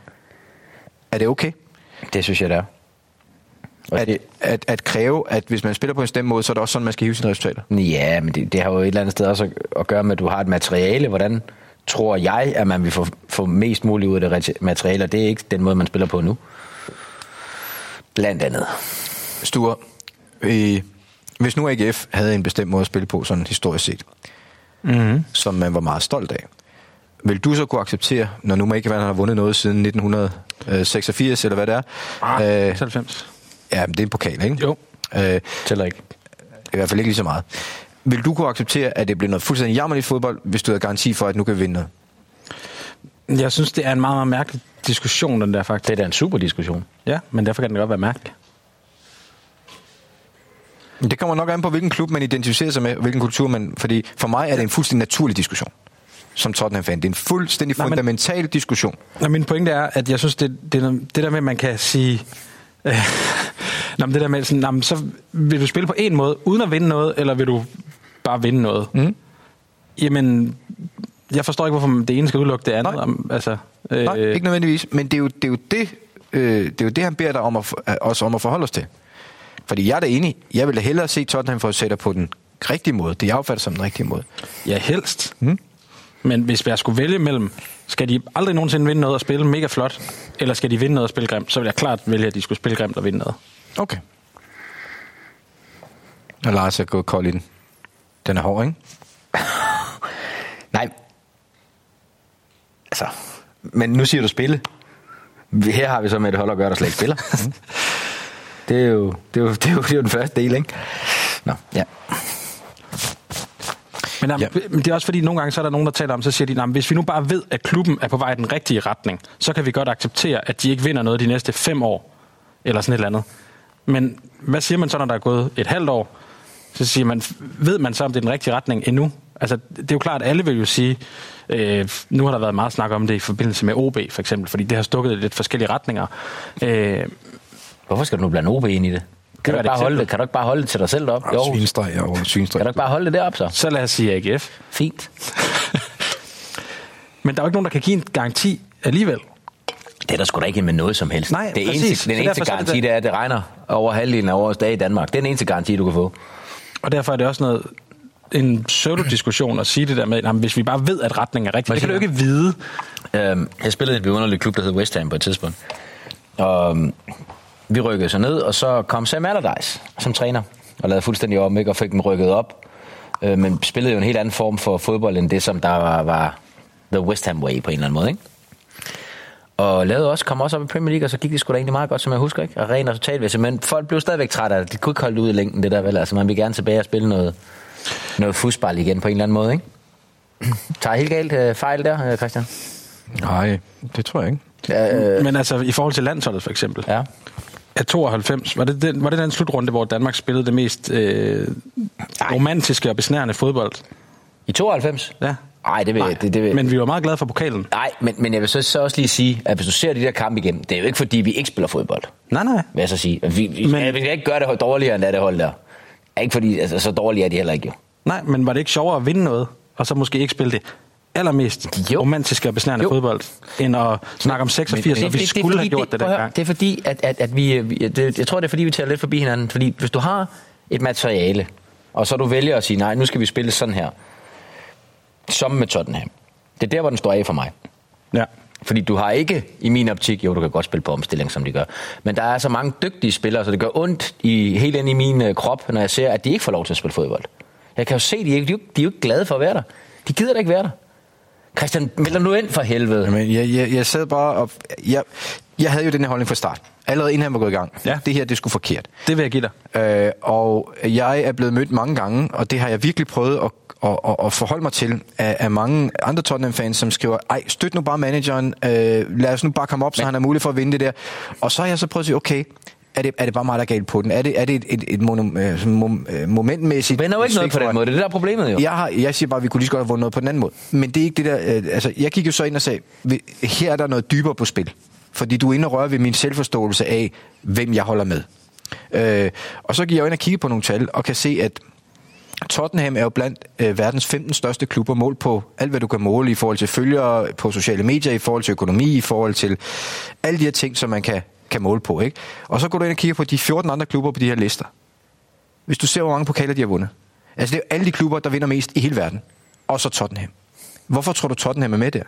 er det okay Det synes jeg, det er. Og at, det, at, at kræve, at hvis man spiller på en stemme måde, så er det også sådan, man skal hive sine resultater? ja, men det, det har jo et eller andet sted også at, at gøre med, at du har et materiale. Hvordan tror jeg, at man vil få, få mest muligt ud af det materiale? Og det er ikke den måde, man spiller på nu. Blandt andet. Sture, øh, hvis nu AGF havde en bestemt måde at spille på, sådan historisk set, Mm-hmm. som man var meget stolt af, vil du så kunne acceptere, når nu man ikke har vundet noget siden 1986, eller hvad det er? Ah, Øh, 90. ja, men det er en pokal, ikke? Jo. Øh, Tæller ikke. I hvert fald ikke lige så meget. Vil du kunne acceptere, at det bliver noget fuldstændig jammerligt fodbold, hvis du havde garanti for, at nu kan vi vinde noget? Jeg synes, det er en meget, meget mærkelig diskussion, den der faktisk. Det er da en super diskussion. Ja, men derfor kan den godt være mærkelig. Men Det kommer nok an på, hvilken klub man identificerer sig med, hvilken kultur man... Fordi for mig er det en fuldstændig naturlig diskussion, som Tottenham-fan. Det er en fuldstændig Nej, men- fundamental diskussion. Nå, min pointe er, at jeg synes, det, det, det der med, at man kan sige... Øh, nå, men det der med, sådan, nå, men så vil du spille på en måde, uden at vinde noget, eller vil du bare vinde noget? Mm. Jamen, jeg forstår ikke, hvorfor det ene skal udelukke det andet. Nej. Om, altså, øh, Nej, ikke nødvendigvis. Men det er jo det, er jo det, øh, det, er jo det han beder dig om at, øh, os om at forholde os til. Fordi jeg er da enig. Jeg vil da hellere se Tottenham for at sætte på den rigtige måde. Det jeg opfatter som den rigtige måde. Ja, helst. Mm. Men hvis jeg skulle vælge mellem, skal de aldrig nogensinde vinde noget og spille mega flot, eller skal de vinde noget og spille grimt, så vil jeg klart vælge, at de skulle spille grimt og vinde noget. Okay. Og Lars er gået kold i den. Den er hård, ikke? Nej. Altså, men nu siger du spille. Her har vi så med et hold at gøre, der slet ikke spiller. det, er jo, det, er jo, det, er jo, det er jo den første del, ikke? Nå, ja. Men, jamen, Ja. men det er også fordi, nogle gange så er der nogen, der taler om, så siger de, "Nå, men hvis vi nu bare ved, at klubben er på vej i den rigtige retning, så kan vi godt acceptere, at de ikke vinder noget de næste fem år, eller sådan et eller andet. Men hvad siger man så, når der er gået et halvt år? Så siger man, ved man så, om det er den rigtige retning endnu? Altså, det er jo klart, at alle vil jo sige, øh, nu har der været meget snak om det i forbindelse med OB for eksempel, fordi det har stukket i lidt forskellige retninger. Øh, Hvorfor skal du nu blande OB ind i det? Kan du, ikke bare holde det, kan du ikke bare holde det til dig selv op? Jo. Svinstreg Kan svinstreg. du ikke bare holde det derop så? så lad os sige AGF. Fint. Men der er jo ikke nogen, der kan give en garanti alligevel. Det er der sgu da ikke med noget som helst. Nej, det præcis. eneste, den eneste er garanti, det. det er, at det regner over halvdelen af årets dage i Danmark. Det er den eneste garanti, du kan få. Og derfor er det også noget en pseudo-diskussion at sige det der med, at hvis vi bare ved, at retningen er rigtig. Det kan du jo ikke vide. Øhm, jeg spillede i et vidunderligt klub, der hed West Ham på et tidspunkt. Og øhm, vi rykkede så ned, og så kom Sam Allardyce som træner, og lavede fuldstændig om, ikke, og fik dem rykket op. Øh, men spillede jo en helt anden form for fodbold, end det, som der var, var The West Ham Way på en eller anden måde, ikke? Og lavede også, kom også op i Premier League, og så gik det sgu da egentlig meget godt, som jeg husker, ikke? Og ren resultatvæsen. Men folk blev stadigvæk trætte af det. De kunne ikke holde ud i længden, det der vel. Altså, man vil gerne tilbage og spille noget, noget fodbold igen på en eller anden måde, ikke? Tager helt galt øh, fejl der, øh, Christian? Nej, det tror jeg ikke. Ja, øh, Men altså, i forhold til landsholdet for eksempel. ja. Af 92, var det, den, var det den slutrunde, hvor Danmark spillede det mest øh, romantiske og besnærende fodbold? I 92? Ja. Nej, det vil, Nej, det, det vil, men vi var meget glade for pokalen. Nej, men, men jeg vil så, så også lige sige, at hvis du ser de der kampe igennem, det er jo ikke fordi, vi ikke spiller fodbold, Nej, nej. vil jeg så sige. Vi, vi, Men- men, vi kan ikke gøre det dårligere, end det, det hold der. Ikke fordi, altså, så dårlige er de heller ikke jo. Nej, men var det ikke sjovere at vinde noget, og så måske ikke spille det allermest Jo. romantiske og besnærende Jo. fodbold, end at snakke om 86, og vi skulle have gjort det høre, dengang? Det er fordi, at, at, at vi, vi det, jeg tror, det er fordi, vi tager lidt forbi hinanden. Fordi hvis du har et materiale, og så du vælger at sige, nej, nu skal vi spille sådan her, som med Tottenham. Det er der, hvor den står af for mig. Ja. Fordi du har ikke, i min optik, jo, du kan godt spille på omstilling, som de gør, men der er så mange dygtige spillere, så det gør ondt i, helt ind i min øh, krop, når jeg ser, at de ikke får lov til at spille fodbold. Jeg kan jo se, at de, er ikke, de, er jo- de er jo ikke glade for at være der. De gider da ikke være der. Christian, meld nu ind for helvede. Jamen, jeg, jeg, jeg sad bare og... Jeg, jeg havde jo den her holdning fra start. Allerede inden han var gået i gang. Ja. Det her, det skulle forkert. Det vil jeg give dig. Øh, og jeg er blevet mødt mange gange, og det har jeg virkelig prøvet at, at, at, at forholde mig til af, af mange andre Tottenham-fans, som skriver, ej, støt nu bare manageren, øh, lad os nu bare komme op, så han har mulighed for at vinde det der. Og så har jeg så prøvet at sige, okay, er det, er det bare mig, der er galt på den? Er det, er det et, et, et mono, øh, mom, øh, momentmæssigt... Du vender jo ikke noget på den måde. Det er det, der er problemet jo. Jeg, har, jeg siger bare, at vi kunne lige så godt have vundet noget på den anden måde. Men det er ikke det der... Øh, altså, jeg gik jo så ind og sagde, "Vi- her er der noget dybere på spil. Fordi du er inde og rører ved min selvforståelse af, hvem jeg holder med. Øh, og så gik jeg ind og kigge på nogle tal, og kan se, at Tottenham er jo blandt øh, verdens 15 største klubber målt på alt, hvad du kan måle i forhold til følgere på sociale medier, i forhold til økonomi, i forhold til alle de her ting, som man kan, kan måle på. Ikke? Og så går du ind og kigger på de 14 andre klubber på de her lister. Hvis du ser, hvor mange pokaler de har vundet. Altså det er jo alle de klubber, der vinder mest i hele verden. Og så Tottenham. Hvorfor tror du, Tottenham er med der?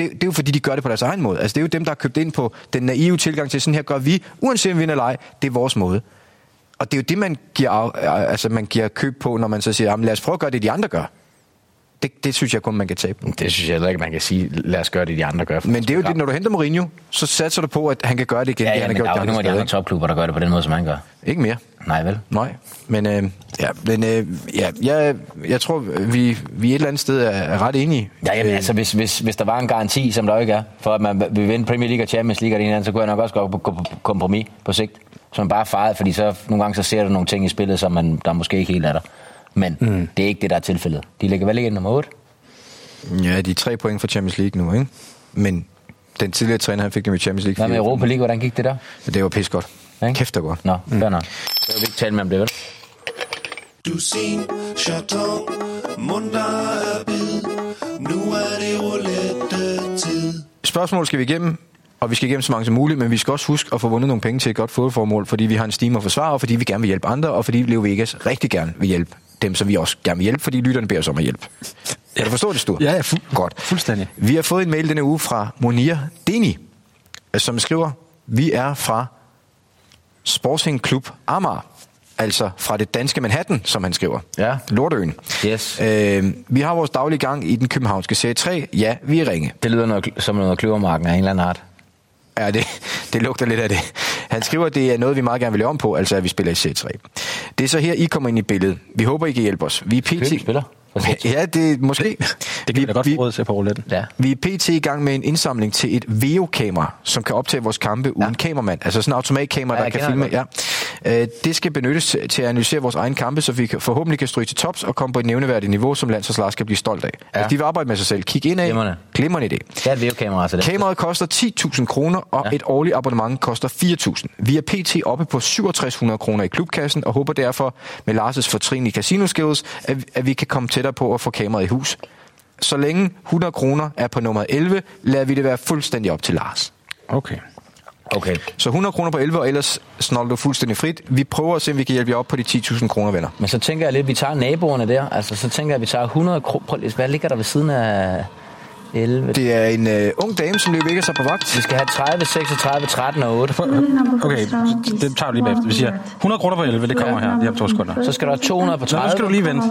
Det, det er jo fordi, de gør det på deres egen måde. Altså det er jo dem, der har købt ind på den naive tilgang til, sådan her gør vi, uanset om vi vinder eller ej, det er vores måde. Og det er jo det, man giver, altså man giver køb på, når man så siger, "Jamen, lad os prøve at gøre det, de andre gør. Det, det synes jeg kun, man kan tabe. Det synes jeg heller ikke, man kan sige, lad os gøre det, de andre gør. Men det er jo det, når du henter Mourinho, så satser du på, at han kan gøre det igen, Ja, det ja, han men har der er gjort jo nogen af de andre topklubber, der gør det på den måde, som han gør. ikke? Mere. Nej, vel? Nej, men, øh, ja, men øh, ja, jeg, jeg tror, vi, vi et eller andet sted er, ret enige. Ja, jamen, Øh, altså, hvis, hvis, hvis der var en garanti, som der jo ikke er, for at man vil vinde Premier League og Champions League og det ene andet, så kunne jeg nok også gå på kompromis på sigt. Så man bare fejret, fordi så nogle gange så ser du nogle ting i spillet, som man, der måske ikke helt er der. Men mm. det er ikke det, der er tilfældet. De ligger vel ikke nummer 8? Ja, de er tre point for Champions League nu, ikke? Men den tidligere træner, han fik dem i Champions League. Hvad med. Europa League? Hvordan gik det der? Det var pis godt. Ikke? Kæft, det godt. Nå, mm. fair nok. Så vil vi ikke tale med om det, vel? Dusin, chaton, munter er bid. Nu er det roulette-tid. Spørgsmål skal vi igennem, og vi skal igennem så mange som muligt, men vi skal også huske at få vundet nogle penge til et godt fodboldformål, fordi vi har en stime at forsvare, og fordi vi gerne vil hjælpe andre, og fordi Leo Vegas rigtig gerne vil hjælpe dem, som vi også gerne vil hjælpe, fordi lytterne beder os om at hjælpe. Kan du forstå det, Stur? Ja, ja, fu- Godt. fuldstændig. Vi har fået en mail denne uge fra Monir Deni, som skriver, vi er fra Sporting Klub Amager, altså fra det danske Manhattan, som han skriver. Ja. Lortøen. Yes. Øh, vi har vores daglige gang i den københavnske serie 3. Ja, vi er ringe. Det lyder noget, som noget kløvermarken af en eller anden art. Ja, det, det lugter lidt af det. Han skriver, at det er noget, vi meget gerne vil lave om på, altså at vi spiller i C3. Det er så her, I kommer ind i billedet. Vi håber, I kan hjælpe os. Vi er PT... pt... spiller for C3. Ja, det måske. Det kan vi da godt få råd til på rouletten. Ja. Vi er pt. i gang med en indsamling til et VEO-kamera, som kan optage vores kampe uden Ja. kameramand. Altså sådan en automatkamera, Ja, der kan filme. det Øh, det skal benyttes til- til at analysere vores egen kampe, så vi kan- forhåbentlig kan stryge til tops og komme på et nævneværdigt niveau, som landsholdslag skal blive stolt af. Ja. Altså, de vil arbejde med sig selv. Kig ind af. Glimrende. Glimrende idé. Det er et vævekamera til det. Kameraet koster 10.000 kroner, og ja. et årligt abonnement koster 4.000. Vi er pt. oppe på 6700 kroner i klubkassen, og håber derfor med Lars' fortrinlige casino skills, at, at vi kan komme tættere på at få kameraet i hus. Så længe 100 kroner er på nummer 11, lader vi det være fuldstændig op til Lars. Okay. Okay. Så 100 kroner på 11, og ellers snoller du fuldstændig frit. Vi prøver at se, om vi kan hjælpe jer op på de 10.000 kroner, venner. Men så tænker jeg lidt, at vi tager naboerne der. Altså, så tænker jeg, at vi tager 100 kroner. Hvad ligger der ved siden af 11? Det er en øh, ung dame, som løber ikke sig på vagt. Vi skal have 30, 36, 13 og 8. Okay, det tager vi lige bagefter. Vi siger 100 kroner på 11, det kommer her lige om to sekunder. Så skal der være 200 på Nå, nu 30. skal du lige vente.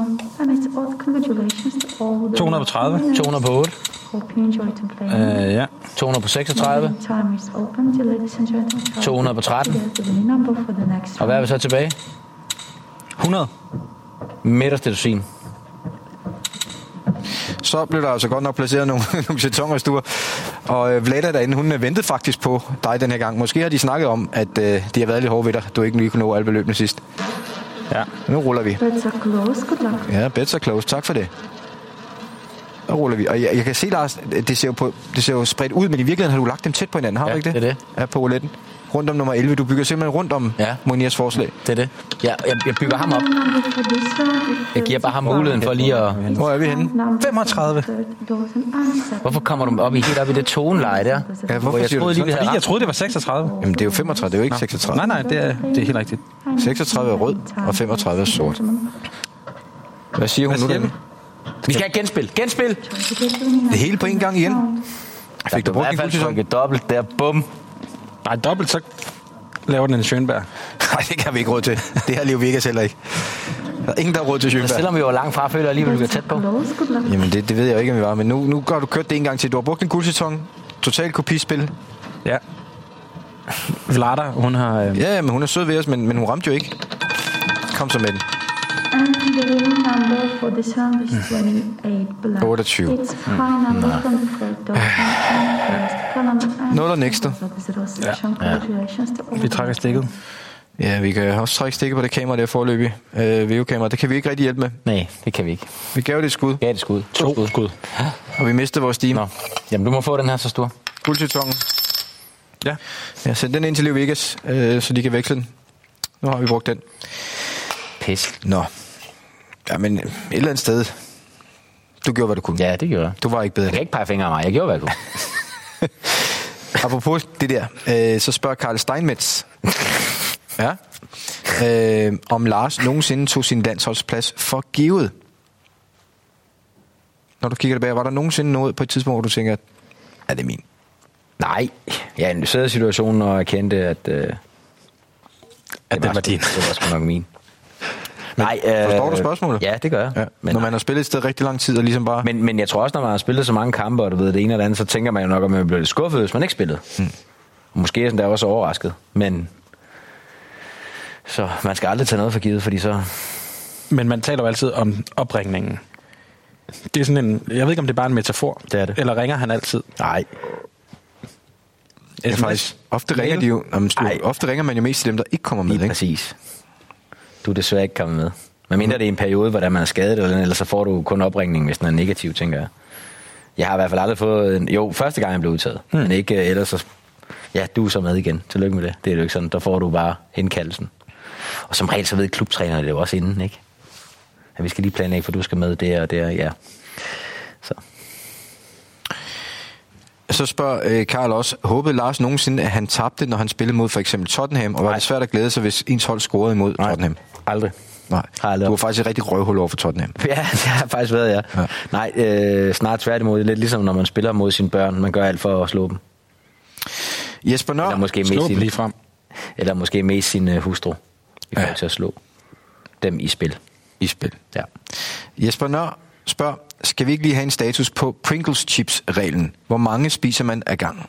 200 på 30. 200 på 8. Øh, ja. 200 på 36. 200 på 13. Og hvad er vi så tilbage? 100. Midterste dusin. Så blev der altså godt nok placeret nogle, nogle jetoner i stuer. Og øh, Vlada derinde, hun øh, ventede faktisk på dig den her gang. Måske har de snakket om, at øh, de har været lidt hårde ved dig. Du ikke lige kunne nå alle beløbene sidst. Ja. Nu ruller vi. Bets are close. Ja, bets are close. Tak for det. Så ruller vi. Og jeg, jeg kan se, Lars, det ser, jo på, det ser jo spredt ud, men i virkeligheden har du lagt dem tæt på hinanden, har Ja, du ikke det? det er det. Ja, på rouletten. Rundt om nummer 11. Du bygger simpelthen rundt om Ja. Moniers forslag. Det er det. Ja, jeg, jeg bygger ham op. Jeg giver bare ham muligheden for lige at... Hvor er vi henne? 35. Hvorfor kommer du op i helt op i det toneleje der? Ja, hvorfor Hvor jeg troede lige, det vi havde Fordi jeg troede, det var 36. Jamen, det er jo 35, det er jo ikke 36. Nej, nej, det er, det er helt rigtigt. 36 er rød, og 35 er sort. Hvad siger hun Hvad nu? siger Den? Vi skal have genspil. Genspil! Det hele på en gang igen. Fik du i brugt hvert fald dobbelt der. Bum. Nej, dobbelt, så laver den en Schönberg. Nej, det kan vi ikke råd til. Det her liv vi ikke heller ikke. Der er ingen, der har råd til Sjøberg. selvom vi var langt fra, føler jeg alligevel, vi er tæt på. Jamen, det, det ved jeg jo ikke, om vi var. Men nu, nu har du kørt det en gang til. Du har brugt en guldseton. Total kopispil. Ja. Vlada, hun har... Øh, Ja, ja, men hun er sød ved os, men, men hun ramte jo ikke. Kom så med den. 28 black. 28. It's high number from the third dog. First column. Nul og næste. Congratulations to all. vi trækker stikket. Ja, vi kan også trække stikket på det kamera der forløbig. Øh, VU-kamera. Det kan vi ikke rigtig hjælpe med. Nej, det kan vi ikke. Vi gav det et skud, Gav det skud. To skud. skud. og vi mistede vores team. Nå. Jamen, du må få den her så stor. Guldsetongen. Ja. Ja, send den ind til Leo Vegas, øh, så de kan veksle den. Nu har vi brugt den. Pis. Nå. Ja, men et eller andet sted. Du gjorde, hvad du kunne. Ja, det gjorde jeg. Du var ikke bedre. Jeg kan ikke pege fingre af mig. Jeg gjorde, hvad jeg kunne. Apropos det der, øh, så spørger Karl Steinmetz, ja, øh, om Lars nogensinde tog sin landsholdsplads for givet. Når du kigger tilbage, var der nogensinde noget på et tidspunkt, hvor du tænker, at er det min? Nej, jeg analyserede situationen og erkendte, at... Øh, at det var din. Det var sgu nok min. Nej, øh, forstår du spørgsmålet? Ja, det gør jeg. Ja. Men, Når man har spillet et sted rigtig lang tid, og ligesom bare... men, men jeg tror også, når man har spillet så mange kampe, og du ved det ene eller andet, så tænker man jo nok, at man bliver lidt skuffet, hvis man ikke spillede. Mm. Måske er sådan der også overrasket. Men så man skal aldrig tage noget for givet, fordi så... Men man taler jo altid om opringningen. Det er sådan en... Jeg ved ikke, om det er bare en metafor. Det er det. Eller ringer han altid? Nej. ja, faktisk, ofte ringer de jo, jamen, ofte ringer man jo mest til dem, der ikke kommer med, Lige ikke? præcis. Du er desværre ikke kommet med. Men mindre det er en periode, hvor der man er skadet, eller, så får du kun opringning, hvis den er negativ, tænker jeg. Jeg har i hvert fald aldrig fået... En, jo, første gang jeg blev udtaget. Hmm. Men ikke øh, ellers så... Ja, du er så med igen. Tillykke med det. Det er jo ikke sådan. Der får du bare indkaldelsen. Og som regel så ved klubtrænerne det jo også inden, ikke? Ja, vi skal lige planlægge, for du skal med der og der, ja. Så. Så spørger øh, Karl også, håbede Lars nogensinde, at han tabte, når han spillede mod for eksempel Tottenham, og var det svært at glæde sig, hvis ens hold scorede imod Nej. Tottenham? Aldrig. Nej. Har Du var faktisk et rigtig røvhul over for Tottenham. Ja, det har faktisk været, ja. Ja. Nej, øh, snart tværtimod. Lidt ligesom når man spiller mod sine børn. Man gør alt for at slå dem. Jesper Nør, Eller måske Slå mest sin, lige frem. eller måske mest sin øh, hustru. I forhold Ja. til at slå dem i spil. i spil. Ja. Jesper Nør spørger, skal vi ikke lige have en status på Pringles chips-reglen? Hvor mange spiser man ad gangen?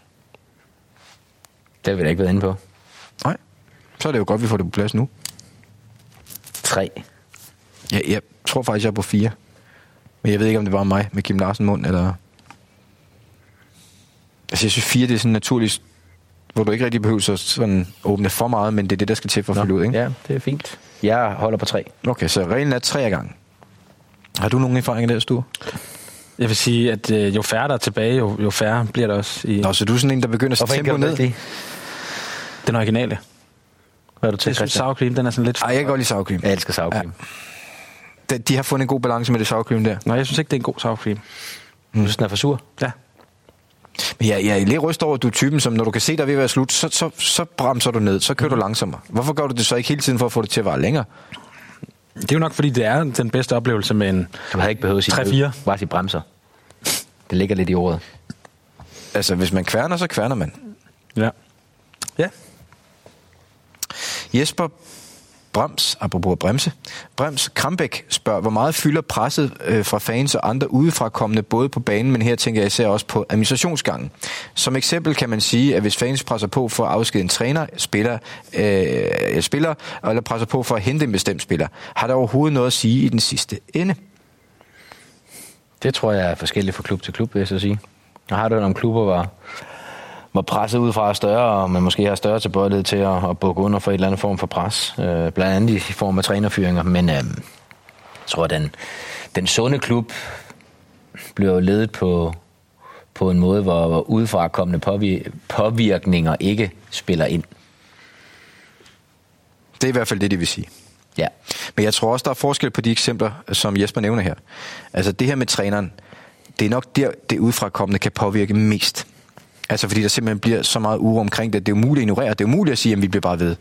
Det har vi da ikke været inde på. Nej. Så er det jo godt, vi får det på plads nu. Tre. Ja, jeg tror faktisk, jeg er på fire. Men jeg ved ikke, om det var mig med Kim Larsen mund, eller... Altså, jeg synes fire, det er sådan en naturlig hvor du ikke rigtig behøver at sådan åbne for meget, men det er det, der skal til for at fylde ud, ikke? Ja, det er fint. Jeg holder på tre. Okay, så reglen er tre af gangen. Har du nogen erfaring der, Sture? Jeg vil sige, at øh, jo færre der er tilbage, jo, jo færre bliver der også i Nå, så du er sådan en, der begynder at sætte tempo ned? det? den originale. Hvad er du til, Jeg synes, sour cream, den er sådan lidt... Ej, jeg kan godt lide sour cream. Jeg elsker sour cream. De, de har fundet en god balance med det sour cream der. Nej, jeg synes ikke, det er en god sour cream. Du synes, den er for sur? Ja. Men jeg, jeg er lidt ryst over, at du er typen, som når du kan se dig ved at være slut, så, så, så bremser du ned, så kører du langsommere. Hvorfor gør du det så ikke hele tiden for at få det til at vare længere? Det er jo nok, fordi det er den bedste oplevelse med en... Du havde ikke behøvet at sige 3-4. Bare sige bremser. Det ligger lidt i ordet. Altså, hvis man kværner, så kværner man. Ja. Ja. Jesper Brems, apropos bremse, Brems Krambæk spørger, hvor meget fylder presset øh, fra fans og andre udefrakommende både på banen, men her tænker jeg især også på administrationsgangen. Som eksempel kan man sige, at hvis fans presser på for at afskede en træner, spiller, øh, spiller eller presser på for at hente en bestemt spiller, har der overhovedet noget at sige i den sidste ende? Det tror jeg er forskelligt fra klub til klub, vil jeg så sige. Jeg har hørt om klubber, hvor, hvor presset udefra er større, og man måske har større tilbøjelighed til at, at bukke under for et eller andet form for pres. Øh, blandt andet i form af trænerfyringer. Men øh, jeg tror, at den, den sunde klub bliver jo ledet på, på en måde, hvor, hvor udefra kommende påvir- påvirkninger ikke spiller ind. Det er i hvert fald det, de vil sige. Ja. Men jeg tror også, der er forskel på de eksempler, som Jesper nævner her. Altså det her med træneren, det er nok der, det udefrakommende kan påvirke mest. Altså fordi der simpelthen bliver så meget uro omkring det. Det er jo muligt at ignorere. Det er jo muligt at sige, at vi bliver bare ved.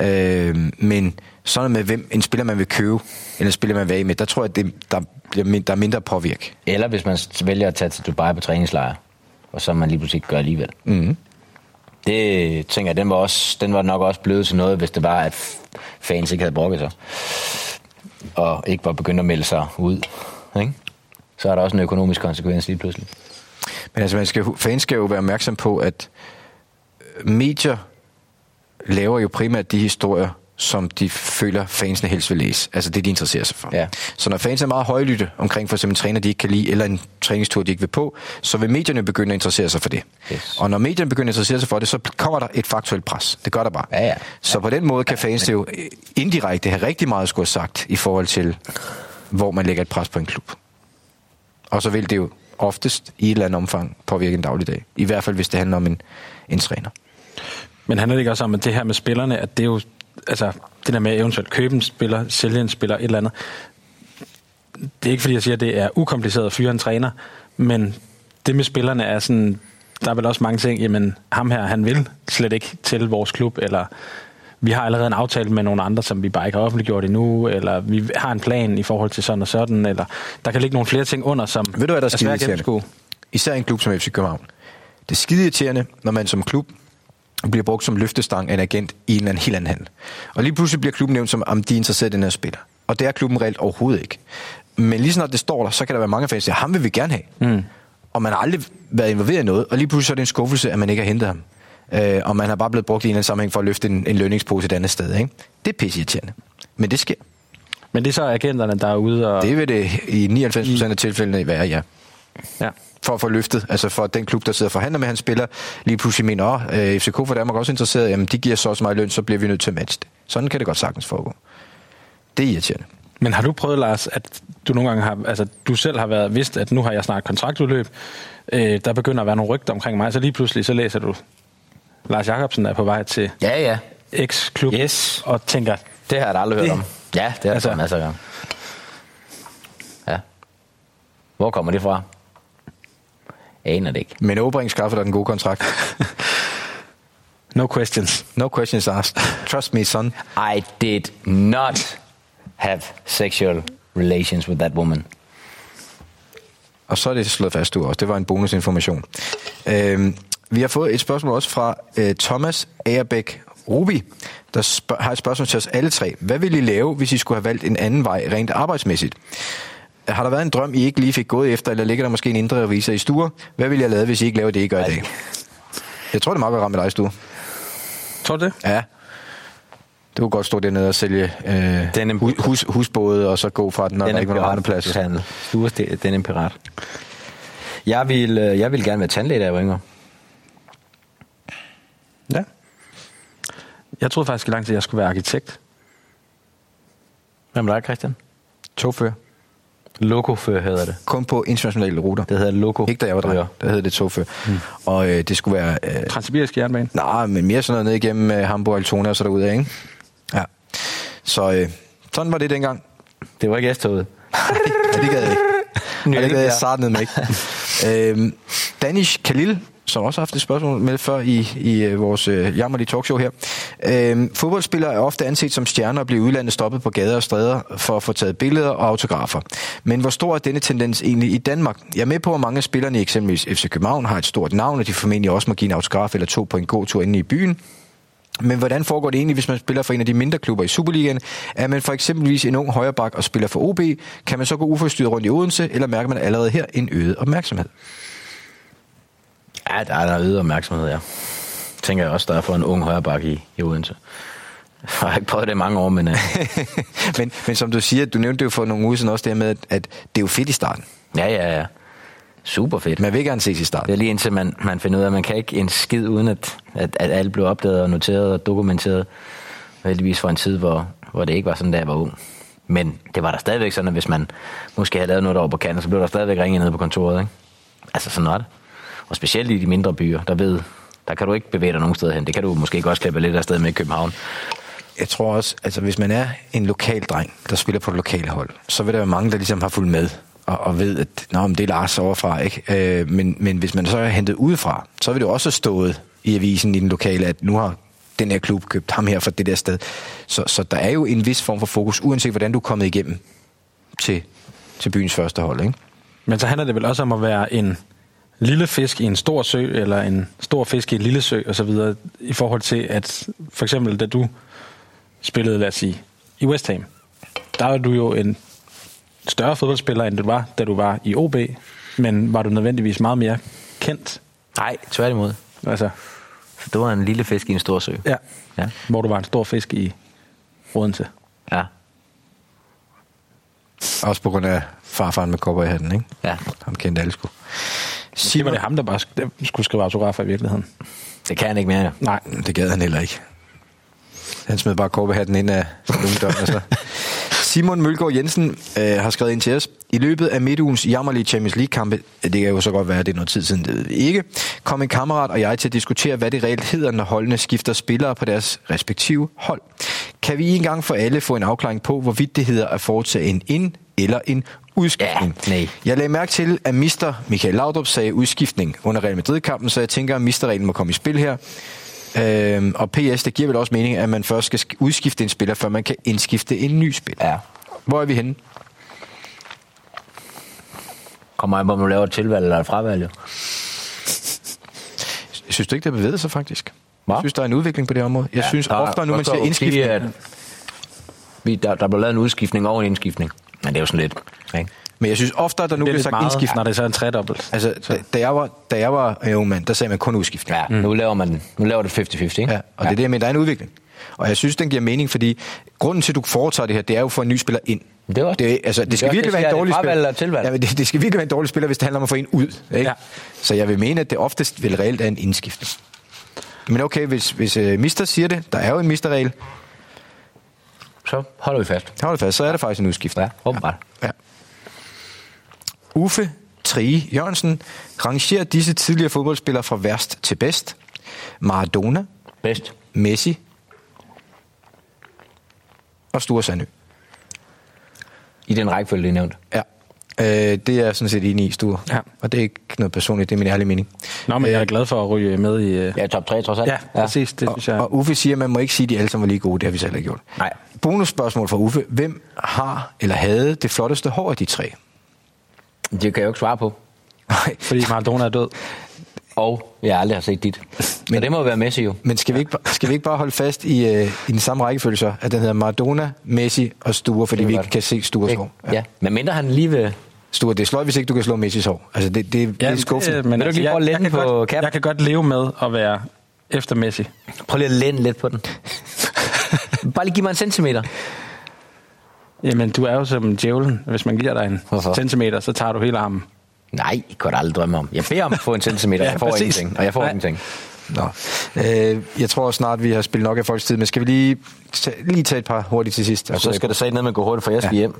Øh, men sådan med, hvem en spiller man vil købe, eller en spiller man vil af med, der tror jeg, det, der, bliver min- der er mindre påvirk. Eller hvis man vælger at tage til Dubai på træningslejr, og så man lige pludselig gør alligevel. Mm. Det tænker jeg, den var, også, den var nok også blevet til noget, hvis det var, at fans ikke havde brokket sig. Og ikke var begyndt at melde sig ud. Ikke? Så er der også en økonomisk konsekvens lige pludselig. Men altså, man skal, fans skal jo være opmærksom på, at øh, medier laver jo primært de historier, som de føler, fansene helst vil læse. Altså det, de interesserer sig for. Ja. Så når fans er meget højlytte omkring for eksempel en træner, de ikke kan lide, eller en træningstur, de ikke vil på, så vil medierne begynde at interessere sig for det. Yes. Og når medierne begynder at interessere sig for det, så kommer der et faktuelt pres. Det gør der bare. Ja, ja. Så på den måde kan fans jo øh, indirekte have rigtig meget at skulle have sagt i forhold til, hvor man lægger et pres på en klub. Og så vil det jo oftest i et eller andet omfang påvirke en dagligdag. I hvert fald, hvis det handler om en, en træner. Men handler det ikke også om, at det her med spillerne, at det er jo, altså, det der med eventuelt købe en spiller, sælge en spiller, et eller andet. Det er ikke fordi, jeg siger, at det er ukompliceret at fyre en træner, men det med spillerne er sådan, der er vel også mange ting, jamen ham her, han vil slet ikke til vores klub, eller vi har allerede en aftale med nogle andre, som vi bare ikke har offentliggjort endnu, eller vi har en plan i forhold til sådan og sådan, eller der kan ligge nogle flere ting under, som Ved du, hvad der er svært gennemskue. Især en klub som FC København. Det er skide irriterende, når man som klub bliver brugt som løftestang af en agent i en eller anden helt anden handel. Og lige pludselig bliver klubben nævnt som, om de er interesseret i den her spiller. Og det er klubben reelt overhovedet ikke. Men lige snart det står der, så kan der være mange fans, der siger, ham vil vi gerne have. Mm. Og man har aldrig været involveret i noget, og lige pludselig så er det en skuffelse, at man ikke har hentet ham. Øh, og man har bare blevet brugt i en eller anden sammenhæng for at løfte en, en lønningspose et andet sted. Ikke? Det er pisseirriterende. Men det sker. Men det er så agenterne, der er ude og... Det vil det i 99% af tilfældene være, ja. Ja. for at få løftet, altså for at den klub, der sidder og forhandler med hans spiller, lige pludselig mener, åh, øh, FCK for Danmark er også interesseret, jamen de giver så også meget løn, så bliver vi nødt til at matche det. Sådan kan det godt sagtens foregå. Det er irriterende. Men har du prøvet, Lars, at du nogle gange har, altså du selv har været vidst, at nu har jeg snart kontraktudløb, øh, der begynder at være nogle rygter omkring mig, så lige pludselig så læser du, Lars Jakobsen er på vej til Ja, ja. X-klub, Yes. og tænker, Det har jeg da aldrig hørt Det- om. Ja, det har jeg Altså- altså, masser af gange. Ja. Hvor kommer det fra? Aner det ikke. Men Åbring skaffer dig den gode kontrakt. no questions. No questions asked. Trust me, son. I did not have sexual relations with that woman. Og så er det slået fast, du også. Det var en bonusinformation. Øhm, vi har fået et spørgsmål også fra øh, Thomas Agerbæk Rubi, der spørg- har et spørgsmål til os alle tre. Hvad ville I lave, hvis I skulle have valgt en anden vej rent arbejdsmæssigt? Har der været en drøm, I ikke lige fik gået efter, eller ligger der måske en indre revisor i Sture? Hvad ville jeg lave, hvis I ikke laver det, I gør i dag? Jeg tror, det er meget godt ramt med dig, Sture. Tror du det? Ja. Du kunne godt stå dernede og sælge øh, Den hus, hus, husbåde, og så gå fra den, når Den der er ikke var nogen plads. Den er en pirat. Jeg vil, øh, jeg vil gerne være tandlæge, da jeg var yngre. Jeg troede faktisk i lang tid, at jeg skulle være arkitekt. Hvem er dig, Christian? Togfører. Lokofører hedder det. Kun på internationale ruter. Det hedder loko. Ikke da jeg var dreng. Der hed det togfører. Mm. Og øh, det skulle være... Øh, Transsibirisk jernbane. nej, men mere sådan noget ned igennem øh, Hamburg, Altona og så derudad, ikke? Ja. Så øh, sådan var det dengang. Det var ikke S-toget. Ja, det gad jeg ikke. Ja, det gad jeg Ja. starte ned med ikke. øhm, Danish Khalil, som også har haft et spørgsmål med før i, i øh, vores øh, jammerlige talkshow her. Øh, fodboldspillere er ofte anset som stjerner og bliver udlandet stoppet på gader og stræder for at få taget billeder og autografer. Men hvor stor er denne tendens egentlig i Danmark? Jeg er med på, at mange af spillerne i eksempelvis FC København har et stort navn, og de formentlig også må give en autograf eller to på en god tur inde i byen. Men hvordan foregår det egentlig, hvis man spiller for en af de mindre klubber i Superligaen? Er man for eksempelvis en ung højreback og spiller for OB, kan man så gå uforstyrret rundt i Odense, eller mærker man allerede her en øget opmærksomhed? Ja, der er der øget opmærksomhed, ja. Tænker jeg også, der er for en ung højrebakke i, i Odense. Jeg har ikke prøvet det i mange år, men uh, men, men som du siger, du nævnte det jo for nogle uger siden også det her med, at- at det er jo fedt i starten. ja, ja, ja. Super fedt. Man vil gerne ses i Det starten. er lige indtil man, man finder ud af, at man kan ikke en skid, uden at, at, at alt blev opdaget og noteret og dokumenteret. Heldigvis fra en tid, hvor, hvor det ikke var sådan, da jeg var ung. Men det var der stadigvæk sådan, at hvis man måske havde lavet noget over på kanten, så blev der stadigvæk ringet ned på kontoret. Ikke? Altså sådan det. Og specielt i de mindre byer, der ved, der kan du ikke bevæge dig nogen steder hen. Det kan du måske godt slippe lidt af sted med i København. Jeg tror også, altså hvis man er en lokal dreng, der spiller på et lokale hold, så vil der være mange, der ligesom har fulgt med og, og ved, at Nå, men det er Lars overfra. Ikke? Øh, men, men hvis man så er hentet udefra, så vil det også stået i avisen i den lokale, at nu har den her klub købt ham her fra det der sted. Så, så der er jo en vis form for fokus, uanset hvordan du er kommet igennem til, til byens første hold. Ikke? Men så handler det vel også om at være en lille fisk i en stor sø, eller en stor fisk i en lille sø, og så videre, i forhold til, at for eksempel, da du spillede, lad os sige, i West Ham, der var du jo en større fodboldspiller, end du var, da du var i OB, men var du nødvendigvis meget mere kendt? Nej, tværtimod. Altså, Så du var en lille fisk i en stor sø. ja, Ja. hvor du var en stor fisk i Odense. Ja. Også på grund af farfaren med kopper i hatten. Ikke? ja. Ham kendte alle sgu. Var det ham, der bare skulle skrive autografer i virkeligheden. Det kan han ikke mere. Nej, Det gad han heller ikke. Han smed bare korbehatten ind af ungdommen. Altså. Simon Mølgaard Jensen øh, har skrevet ind til os. I løbet af midtugens jammerlige Champions League-kampe, det kan jo så godt være, at det er noget tid siden, det ved vi ikke, kom en kammerat og jeg til at diskutere, hvad det reelt hedder, når holdene skifter spillere på deres respektive hold. Kan vi en gang for alle få en afklaring på, hvorvidt det hedder at foretage en ind- eller en udskiftning? Ja, nej. Jeg lagde mærke til, at Mister Michael Laudrup sagde udskiftning under Real Madrid-kampen, så jeg tænker, at Misterreglen må komme i spil her. Øhm, og PS, det giver vel også mening, at man først skal sk- udskifte en spiller, før man kan indskifte en ny spiller. Ja. Hvor er vi henne? Kommer an på, om du laver et tilvalg eller et fravalg. jo. Jeg synes du ikke, det har bevæget sig faktisk? Hva? Jeg synes, der er en udvikling på det område. Jeg synes Der er oftere nu, man at indskiftning. sige, at vi, der, der blev lavet en udskiftning over en indskiftning. Men det er jo sådan lidt... Ikke? Men jeg synes oftere, at der nu er bliver sagt meget, indskiftning. når det så er en tredobbelt. Altså, da, da, jeg var, da jeg var ung mand, der sagde man kun udskiftning. Ja, mm. nu laver man nu laver det 50-50, ikke? Ja, og det er det, jeg mener, der er en udvikling. Og jeg synes, den giver mening, fordi grunden til, at du foretager det her, det er jo for en ny spiller ind. Det også- det, altså, det det skal virkelig det, være en dårlig er spiller. Ja, men det, det, skal virkelig være en dårlig spiller, hvis det handler om at få en ud. Ikke? Ja. Så jeg vil mene, at det oftest vil reelt er en indskiftning. Men okay, hvis, hvis uh, Mister siger det, der er jo en Mister-regel, Så holder vi fast. hold det fast, så er det faktisk en udskiftning. Ja, åbenbart. Ja. Uffe Trige Jørgensen rangerer disse tidligere fodboldspillere fra værst til bedst. Maradona, Bedst. Messi og Sture Sandø. I den rækkefølge, det er nævnt. Ja. Øh, det er jeg sådan set enig i, Sture. Ja. Og det er ikke noget personligt, det er min ærlige mening. Nå, men jeg er glad for at ryge med i... øh, Ja, top 3 trods alt. Ja, præcis. Det synes jeg... Og Uffe siger, at man må ikke sige, at de alle sammen var lige gode. Det har vi selv ikke gjort. Nej. Bonusspørgsmål fra Uffe. Hvem har eller havde det flotteste hår af de tre? Det kan jeg jo ikke svare på. Nej. Fordi Maradona er død. Og jeg aldrig har set dit. Så Men- det må jo være Messi jo. Men skal vi ikke, bare- skal vi ikke bare holde fast i, øh, i den samme rækkefølge så, at den hedder Maradona, Messi og Sture, fordi vi kan ikke kan se Stures hår? Ja. ja. Men mindre han lige vil... Sture, det er sløjt, hvis ikke du kan slå Messis hår. Altså, det, det, det er skuffende. øh, men lige jeg, jeg, lænde kan på godt, jeg kan godt leve med at være efter Messi. Prøv lige at lænde lidt på den. Bare lige give mig en centimeter. Jamen, du er jo som djævlen. Hvis man giver dig en Hvorfor? centimeter, så tager du hele armen. Nej, det kunne jeg aldrig drømme om. Jeg beder om at få en centimeter, Ja, jeg får præcis. ingenting. Og jeg får Nej. ingenting. Nå. Øh, jeg tror snart, vi har spillet nok af folks tid, men skal vi lige, tage, lige tage et par hurtigt til sidst? Så skal det sige ned med at gå hurtigt, for jeg skal ja. hjem.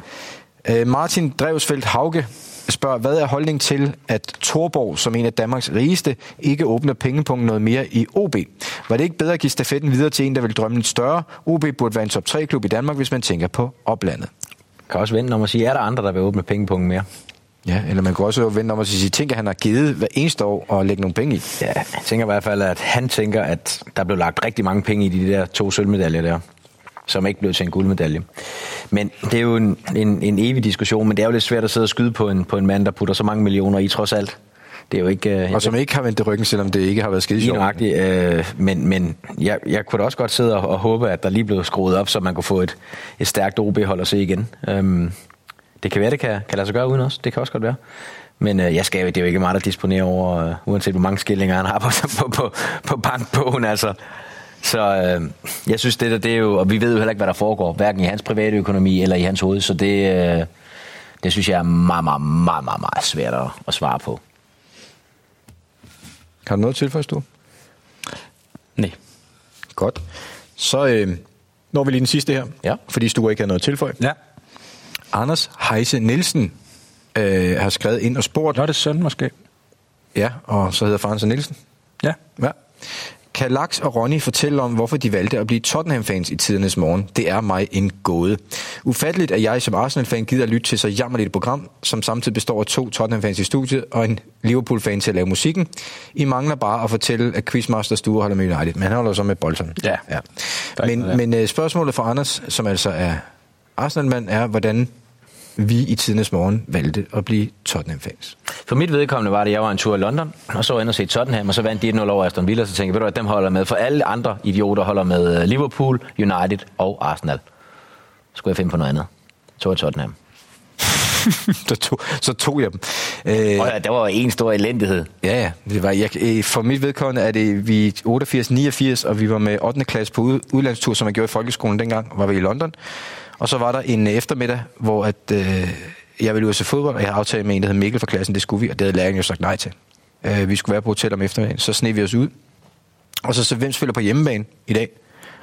Øh, Martin Drevsfeldt Hauge spørger, hvad er holdningen til, at Torborg, som en af Danmarks rigeste, ikke åbner pengepunkten noget mere i OB? Var det ikke bedre at give stafetten videre til en, der vil drømme lidt større? OB burde være en top 3-klub i Danmark, hvis man tænker på oplandet. Kan også vente om at sige, er der andre, der vil åbne pengepunkten mere? Ja, eller man kan også vente om at sige, tænker, at han har givet hver eneste år og lægge nogle penge i. Ja, jeg tænker i hvert fald, at han tænker, at der blev lagt rigtig mange penge i de der to sølvmedaljer der som ikke blev til en guldmedalje. Men det er jo en, en, en evig diskussion, men det er jo lidt svært at sidde og skyde på en, på en mand, der putter så mange millioner i trods alt. Det er jo ikke... Uh, og som ikke har vendt ryggen, selvom det ikke har været skide sjovt. Uh, men men jeg, jeg kunne da også godt sidde og, og håbe, at der lige blev skruet op, så man kunne få et, et stærkt OB-hold at se igen. Um, det kan være, det kan, kan lade sig gøre uden os. Det kan også godt være. Men uh, jeg skal, det er jo ikke meget, der disponerer over, uh, uanset hvor mange skillinger han har på, på, på, på bankbogen. Altså. Så øh, jeg synes, det der, det er jo, og vi ved jo heller ikke, hvad der foregår, hverken i hans private økonomi eller i hans hoved, så det, øh, det synes jeg er meget, meget, meget, meget, meget svært at, at svare på. Har du noget til du? Nej. Godt. Så øh, når vi lige den sidste her, ja. fordi du ikke har noget tilføje. Ja. Anders Heise Nielsen øh, har skrevet ind og spurgt. Nå, det er søn måske. Ja, og så hedder faren så Nielsen. Ja. ja. Kan Laks og Ronny fortælle om, hvorfor de valgte at blive Tottenham-fans i tidernes morgen? Det er mig en gåde. Ufatteligt, at jeg som Arsenal-fan gider at lytte til så jammerligt et program, som samtidig består af to Tottenham-fans i studiet og en Liverpool-fan til at lave musikken. I mangler bare at fortælle, at Quizmaster Stue holder med United, men han holder så med Bolton. Ja. ja. Men, men uh, spørgsmålet for Anders, som altså er Arsenal-mand, er, hvordan vi i tidens morgen valgte at blive Tottenham-fans. For mit vedkommende var det, at jeg var en tur i London, og så jeg og se Tottenham, og så vandt de 1-0 over Aston Villa, så tænkte jeg, ved du at dem holder med, for alle andre idioter holder med øh, Liverpool, United og Arsenal. Så skulle jeg finde på noget andet. Så var Tottenham. så, tog, så tog jeg dem. Øh, og ja, det var en stor elendighed. Ja, ja. Det var, jeg, øh, for mit vedkommende er det vi 88-89, og vi var med 8. klasse på udlandstur, som jeg gjorde i folkeskolen dengang, var vi i London. Og så var der en øh, eftermiddag, hvor at, øh, jeg ville ud og se fodbold, og jeg havde aftalt med en, der hed Mikkel fra klassen, det skulle vi, og det havde læreren jo sagt nej til. Øh, vi skulle være på hotel om eftermiddagen, så sned vi os ud. Og så så, hvem spiller på hjemmebane i dag?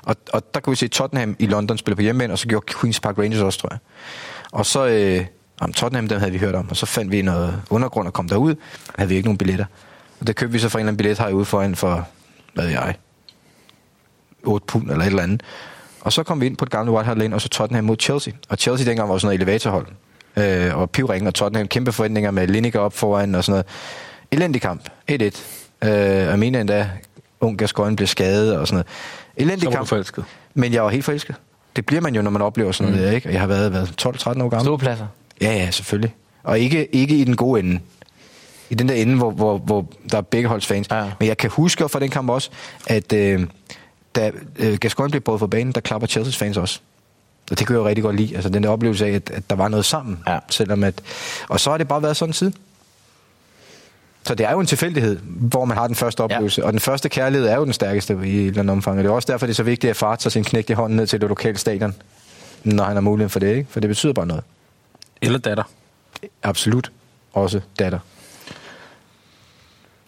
Og, og der kunne vi se Tottenham i London spille på hjemmebane, og så gjorde Queen's Park Rangers også, tror jeg. Og så, øh, om Tottenham, dem havde vi hørt om, og så fandt vi noget undergrund og kom derud, havde vi ikke nogen billetter. Og der købte vi så for en eller anden billet herude foran for, hvad ved jeg, 8 pund eller et eller andet. Og så kom vi ind på det gamle White Hart Lane, og så Tottenham mod Chelsea. Og Chelsea dengang var sådan noget elevatorhold. Øh, og pivringen og Tottenham kæmpe forventninger med Lineker op foran og sådan noget. Elendig kamp. 1-1. Øh, jeg mener endda, ung Gascoigne blev skadet og sådan noget. Elendig kamp. forelsket. Men jeg var helt forelsket. Det bliver man jo, når man oplever sådan noget, mm. der, ikke? Og jeg har været, været 12-13 år gammel. Ståpladser? Ja, ja, selvfølgelig. Og ikke, ikke i den gode ende. I den der ende, hvor, hvor, hvor der er begge holds fans. Ja. Men jeg kan huske fra den kamp også, at øh, da øh, Gascoigne blev båret for banen, der klapper Chelsea's fans også. Og det kunne jeg jo rigtig godt lide. Altså den der oplevelse af, at, at der var noget sammen. Ja. Selvom at, og så har det bare været sådan siden. Så det er jo en tilfældighed, hvor man har den første oplevelse. Ja. Og den første kærlighed er jo den stærkeste i et eller andet omfang. Og det er også derfor, det er så vigtigt, at far tager sin knægt i hånden ned til det lokale stadion, når han har muligheden for det. Ikke? For det betyder bare noget. Eller datter. Absolut. Også datter.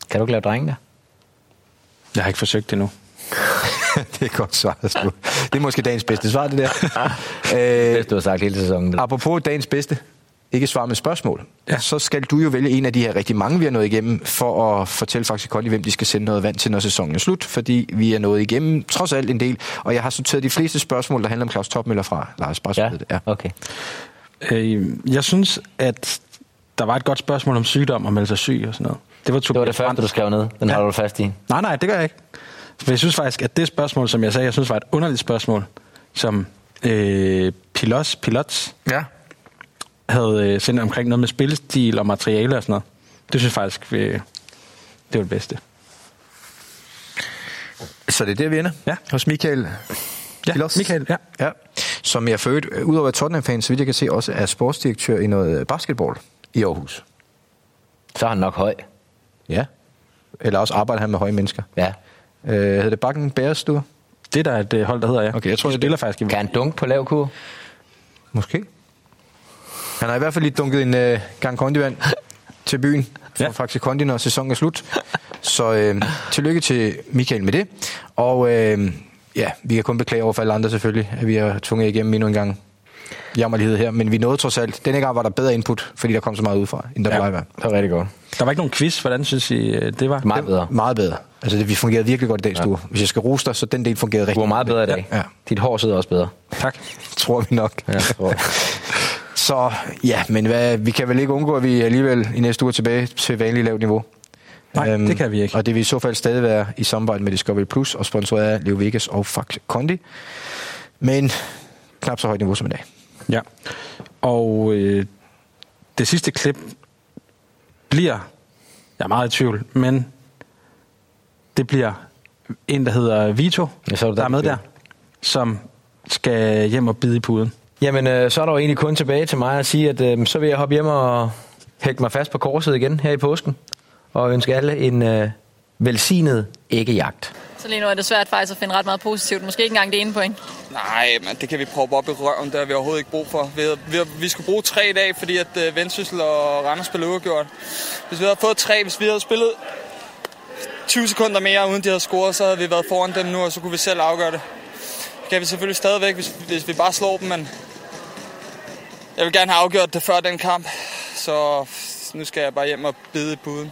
Kan du ikke lave drenge der? Jeg har ikke forsøgt det nu. det er godt svar, Det er måske dagens bedste svar, det der. øh, det du har sagt hele sæsonen. Det. Apropos dagens bedste, ikke svar med spørgsmål, ja. så skal du jo vælge en af de her rigtig mange, vi har nået igennem, for at fortælle faktisk Kondi, hvem de skal sende noget vand til, når sæsonen er slut, fordi vi er nået igennem trods alt en del, og jeg har sorteret de fleste spørgsmål, der handler om Claus Topmøller fra Lars Barsø. Ja, ja. okay. Øh, jeg synes, at der var et godt spørgsmål om sygdom og melde sig syg og sådan noget. Det var, det, var det første, du skrev ned. Den ja. holder du fast i. Nej, nej, det gør jeg ikke. For jeg synes faktisk, at det spørgsmål, som jeg sagde, jeg synes var et underligt spørgsmål, som øh, Pilots, Pilots ja. havde øh, sendt omkring noget med spillestil og materiale og sådan noget. Det synes jeg faktisk, vi, det var det bedste. Så det er der, vi ender? Ja. Hos Michael Ja, Pilos. Michael, ja. ja. Som jeg født, udover at Tottenham-fan, så vidt jeg kan se, også er sportsdirektør i noget basketball i Aarhus. Så er han nok høj. Ja. Eller også arbejder han med høje mennesker. Ja. Øh, hedder det Bakken du? Det der er et hold, der hedder, ja. Okay, jeg tror, det spiller faktisk i... Kan han dunk på lav kur? Måske. Han har i hvert fald lige dunket en uh, gang kondivand til byen for ja. Faxe Kondi, når sæsonen er slut. Så øh, tillykke til Michael med det. Og øh, ja, vi kan kun beklage over for alle andre selvfølgelig, at vi har tvunget igennem endnu en gang jammerlighed her. Men vi nåede trods alt. Denne gang var der bedre input, fordi der kom så meget udefra, end der ja. plejer. Det var rigtig godt. Der var ikke nogen quiz. Hvordan synes I, øh, det var? Meget bedre. Meget bedre. Altså, det, vi fungerede virkelig godt i dagens ja. Hvis jeg skal rose dig, så den del fungerede rigtig Du var meget bedre i dag. Ja. Dit hår sidder også bedre. Tak. Tror vi nok. Ja, tror. Så ja, men hvad, vi kan vel ikke undgå, at vi alligevel i næste uge er tilbage til vanligt lavt niveau. Nej, det kan vi ikke. Og det vil i så fald stadig være i samarbejde med Discovery Plus og sponsoreret af Leo Vegas og Fax Kondi. Men knap så højt niveau som i dag. Ja. Og øh, det sidste klip bliver, jeg er meget i tvivl, men det bliver en, der hedder Vito, Ja, så er det der er med der, som skal hjem og bide i puden. Jamen, øh, så er der jo egentlig kun tilbage til mig at sige, at øh, så vil jeg hoppe hjem og hægte mig fast på korset igen her i påsken. Og ønske alle en øh, velsignet æggejagt. Så lige nu er det svært faktisk at finde ret meget positivt. Måske ikke engang det ene point. Nej, men det kan vi prøve op i røven. Det har vi overhovedet ikke brug for. Vi, havde- vi, vi skulle bruge tre i dag, fordi at uh, Vendsyssel og Randers blev uafgjort. Hvis vi havde fået tre, hvis vi havde spillet 20 sekunder mere, uden de havde scoret, så havde vi været foran dem nu, og så kunne vi selv afgøre det. Det kan vi selvfølgelig stadigvæk, hvis, hvis vi bare slår dem, men jeg vil gerne have afgjort det før den kamp. Så nu skal jeg bare hjem og bide i puden.